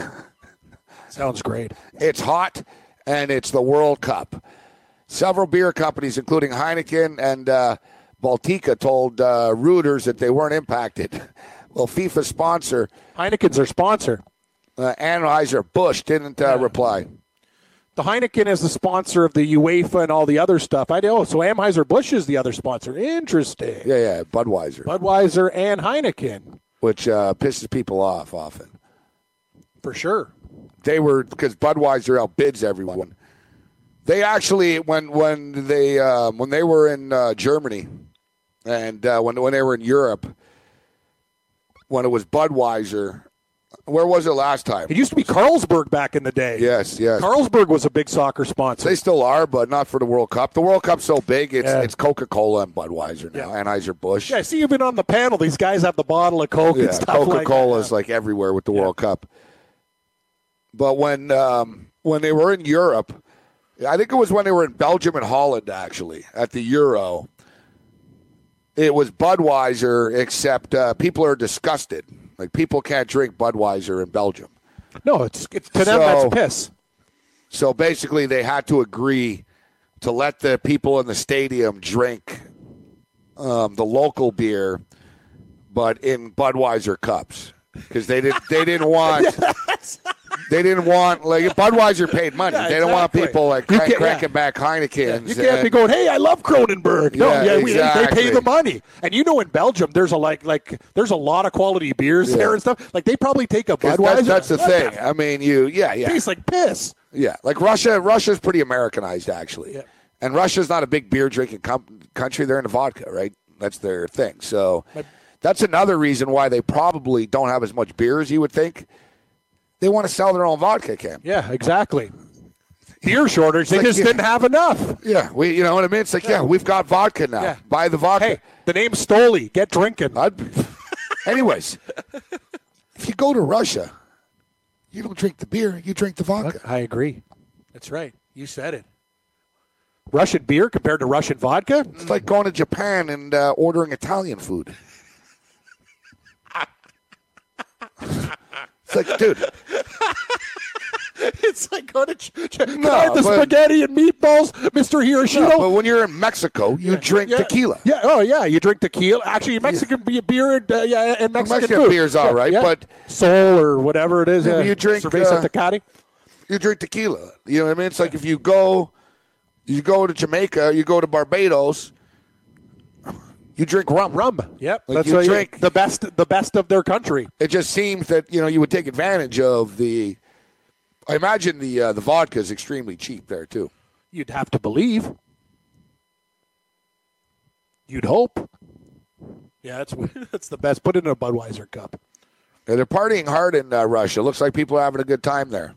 Sounds great. It's hot, and it's the World Cup. Several beer companies, including Heineken and uh, Baltica, told uh, Reuters that they weren't impacted. Well, FIFA sponsor Heineken's their sponsor. uh, Anheuser Busch didn't uh, reply. The Heineken is the sponsor of the UEFA and all the other stuff. I know. So Anheuser Busch is the other sponsor. Interesting. Yeah, yeah, Budweiser, Budweiser and Heineken which uh, pisses people off often. for sure. They were because Budweiser outbids everyone. They actually when when they um, when they were in uh, Germany and uh, when when they were in Europe when it was Budweiser. Where was it last time? It used to be Carlsberg back in the day. Yes, yes. Carlsberg was a big soccer sponsor. They still are, but not for the World Cup. The World Cup's so big, it's Yeah. it's Coca Cola and Budweiser now, Anheuser Busch. yeah, I see you've been on the panel. These guys have the bottle of Coke Yeah, and stuff Coca like Cola that. is like everywhere with the World Cup. But when um, when they were in Europe, I think it was when they were in Belgium and Holland actually at the Euro. It was Budweiser, except uh, people are disgusted. Like people can't drink Budweiser in Belgium. No, it's, it's to them So- that's piss. So basically, they had to agree to let the people in the stadium drink um, the local beer, but in Budweiser cups because they didn't they didn't want they didn't want like Budweiser paid money. Yeah, they don't want people like You crank, can't- cranking yeah. back Heinekens. You can't be going, "Hey, I love Kronenbourg." No, Yeah, yeah, we, they pay the money, and you know, in Belgium, there's a like, like, there's a lot of quality beers there and stuff. Like, they probably take a Budweiser. That's, that's the thing. I mean, you yeah yeah Tastes like piss. Yeah, like Russia. Russia's pretty Americanized, actually. And Russia's not a big beer drinking com- country. They're into vodka, right? That's their thing. So that's another reason why they probably don't have as much beer as you would think. They want to sell their own vodka, Cam. Yeah, exactly. Beer shortage. They like, just yeah. didn't have enough. Yeah, we. You know what I mean? It's like, yeah, we've got vodka now. Yeah. Buy the vodka. Hey, the name's Stoli. Get drinking. I'd, Anyways, if you go to Russia, you don't drink the beer, you drink the vodka. I agree. That's right. You said it. Russian beer compared to Russian vodka? It's like going to Japan and uh, ordering Italian food. it's like, dude, it's like going to. Ch- ch- Can No, I have the but- spaghetti and meatballs, Mr. Hiroshito? no, but when you're in Mexico, you drink yeah. tequila. Yeah. Oh, yeah. You drink tequila. Actually, Mexican be beer and uh, yeah, and Mexican, Mexican food. beer's all Yeah, yeah. but- Sol or whatever it is. Uh, you drink, Cerveza uh, Tecate. You drink tequila. You know what I mean? It's like if you go, you go to Jamaica, you go to Barbados, you drink rum. Rum. Yep. Like That's you why you- drink- the best. The best of their country. It just seems that you know you would take advantage of the. I imagine the uh, the vodka is extremely cheap there too. You'd have to believe. You'd hope. Yeah, that's that's the best. Put it in a Budweiser cup. And they're partying hard in uh, Russia. Looks like people are having a good time there.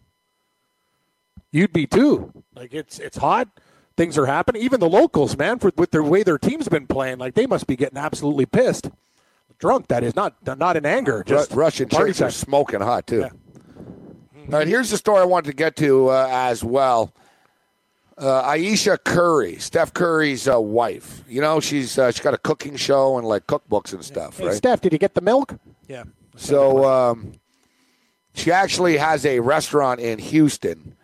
You'd be too. Like it's it's hot. Things are happening. Even the locals, man, for with the way their team's been playing, like they must be getting absolutely pissed. Drunk, that is not not in anger. Ru- Just Russian party chicks are smoking hot too. All right, here's the story I wanted to get to uh, as well. Uh, Ayesha Curry, Steph Curry's uh, wife. You know, she's uh, she's got a cooking show and like cookbooks and stuff, Hey, right? Steph, did you get the milk? Yeah. So um, she actually has a restaurant in Houston,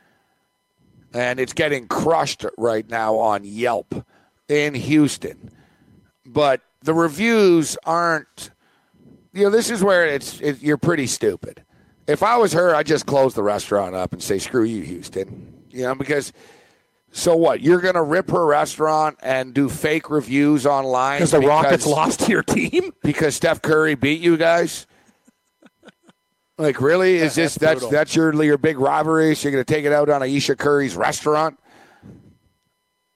and it's getting crushed right now on Yelp in Houston. But the reviews aren't. You know, this is where it's it, you're pretty stupid. If I was her, I'd just close the restaurant up and say, "Screw you, Houston." You know, because. So what? You're going to rip her restaurant and do fake reviews online Because the Rockets lost to your team? because Steph Curry beat you guys? Like really? Is this that's that's your your big robbery? So you're going to take it out on Ayesha Curry's restaurant?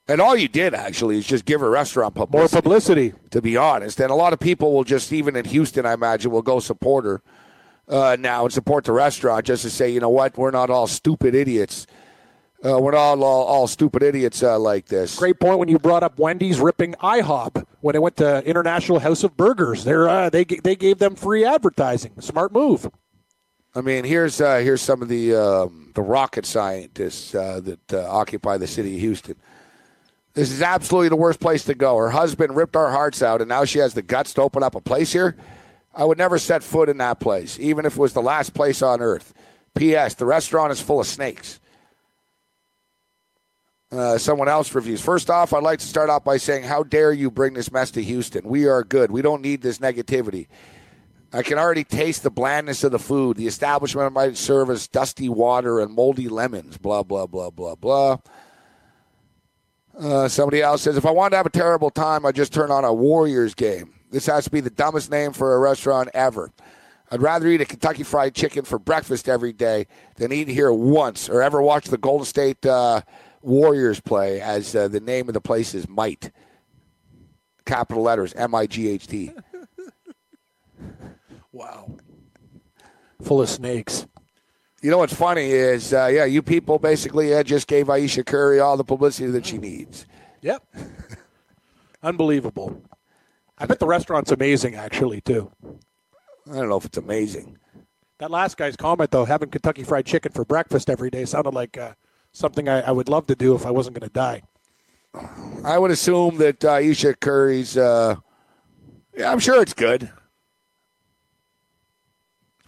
And all you did actually is just give her restaurant More publicity. publicity. to be honest, and a lot of people will just even in Houston, I imagine, will go support her uh, now and support the restaurant just to say, you know what, we're not all stupid idiots. Uh, we're not all, all, all stupid idiots uh, like this. Great point when you brought up Wendy's ripping IHOP when it went to International House of Burgers. They're, uh, they they gave them free advertising. Smart move. I mean, here's uh, here's some of the um, the rocket scientists uh, that uh, occupy the city of Houston. This is absolutely the worst place to go. Her husband ripped our hearts out, and now she has the guts to open up a place here. I would never set foot in that place, even if it was the last place on earth. P.S. The restaurant is full of snakes. Uh, someone else reviews. First off, I'd like to start off by saying, How dare you bring this mess to Houston? We are good. We don't need this negativity. I can already taste the blandness of the food. The establishment might serve as dusty water and moldy lemons. Blah, blah, blah, blah, blah. Uh, somebody else says, If I wanted to have a terrible time, I'd just turn on a Warriors game. This has to be the dumbest name for a restaurant ever. I'd rather eat a Kentucky Fried Chicken for breakfast every day than eat here once or ever watch the Golden State uh, Warriors play, as uh, the name of the place is Might. Capital letters M I G H T. Wow. Full of snakes. You know what's funny is, uh, yeah, you people basically uh, just gave Ayesha Curry all the publicity that she needs. Yep. Unbelievable. I bet the restaurant's amazing, actually, too. I don't know if it's amazing. That last guy's comment, though, having Kentucky Fried Chicken for breakfast every day sounded like uh, something I, I would love to do if I wasn't going to die. I would assume that uh, Ayesha Curry's, uh, yeah, I'm sure it's good.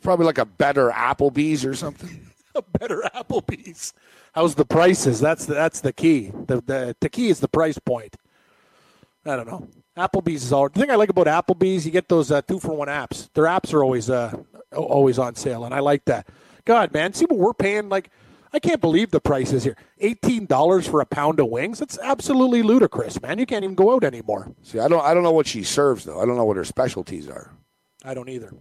Probably like a better Applebee's or something. A better Applebee's. How's the prices? That's the, that's the key. The, the the key is the price point. I don't know. Applebee's is all. The thing I like about Applebee's, you get those uh, two for one apps. Their apps are always uh, always on sale, and I like that. God, man, see what we're paying? Like, I can't believe the prices here. Eighteen dollars for a pound of wings. That's absolutely ludicrous, man. You can't even go out anymore. See, I don't, I don't know what she serves though. I don't know what her specialties are. I don't either.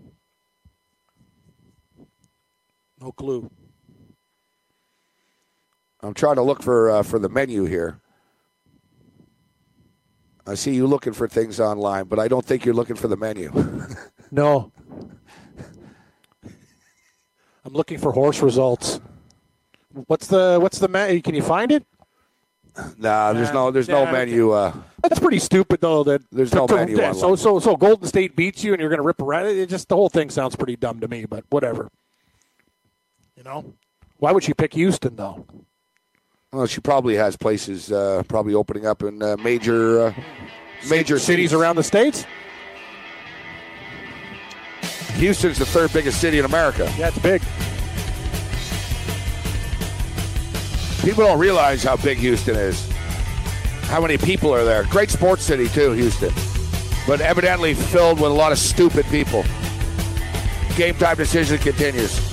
No clue. I'm trying to look for uh, for the menu here. I see you looking for things online, but I don't think you're looking for the menu. No. I'm looking for horse results. What's the what's the ma- Can you find it? Nah, there's no there's no Yeah, menu. Uh, That's pretty stupid, though. That There's no to- menu yeah, So, so, so Golden State beats you, and you're going to rip around it. It just the whole thing sounds pretty dumb to me. But whatever. You know, why would she pick Houston though? well, she probably has places uh, probably opening up in uh, major uh, major Cities around the states. Houston's the third biggest city in America. Yeah, it's big. People don't realize how big Houston is. How many people are there? Great sports city too, Houston. But evidently filled with a lot of stupid people. Game time decision continues.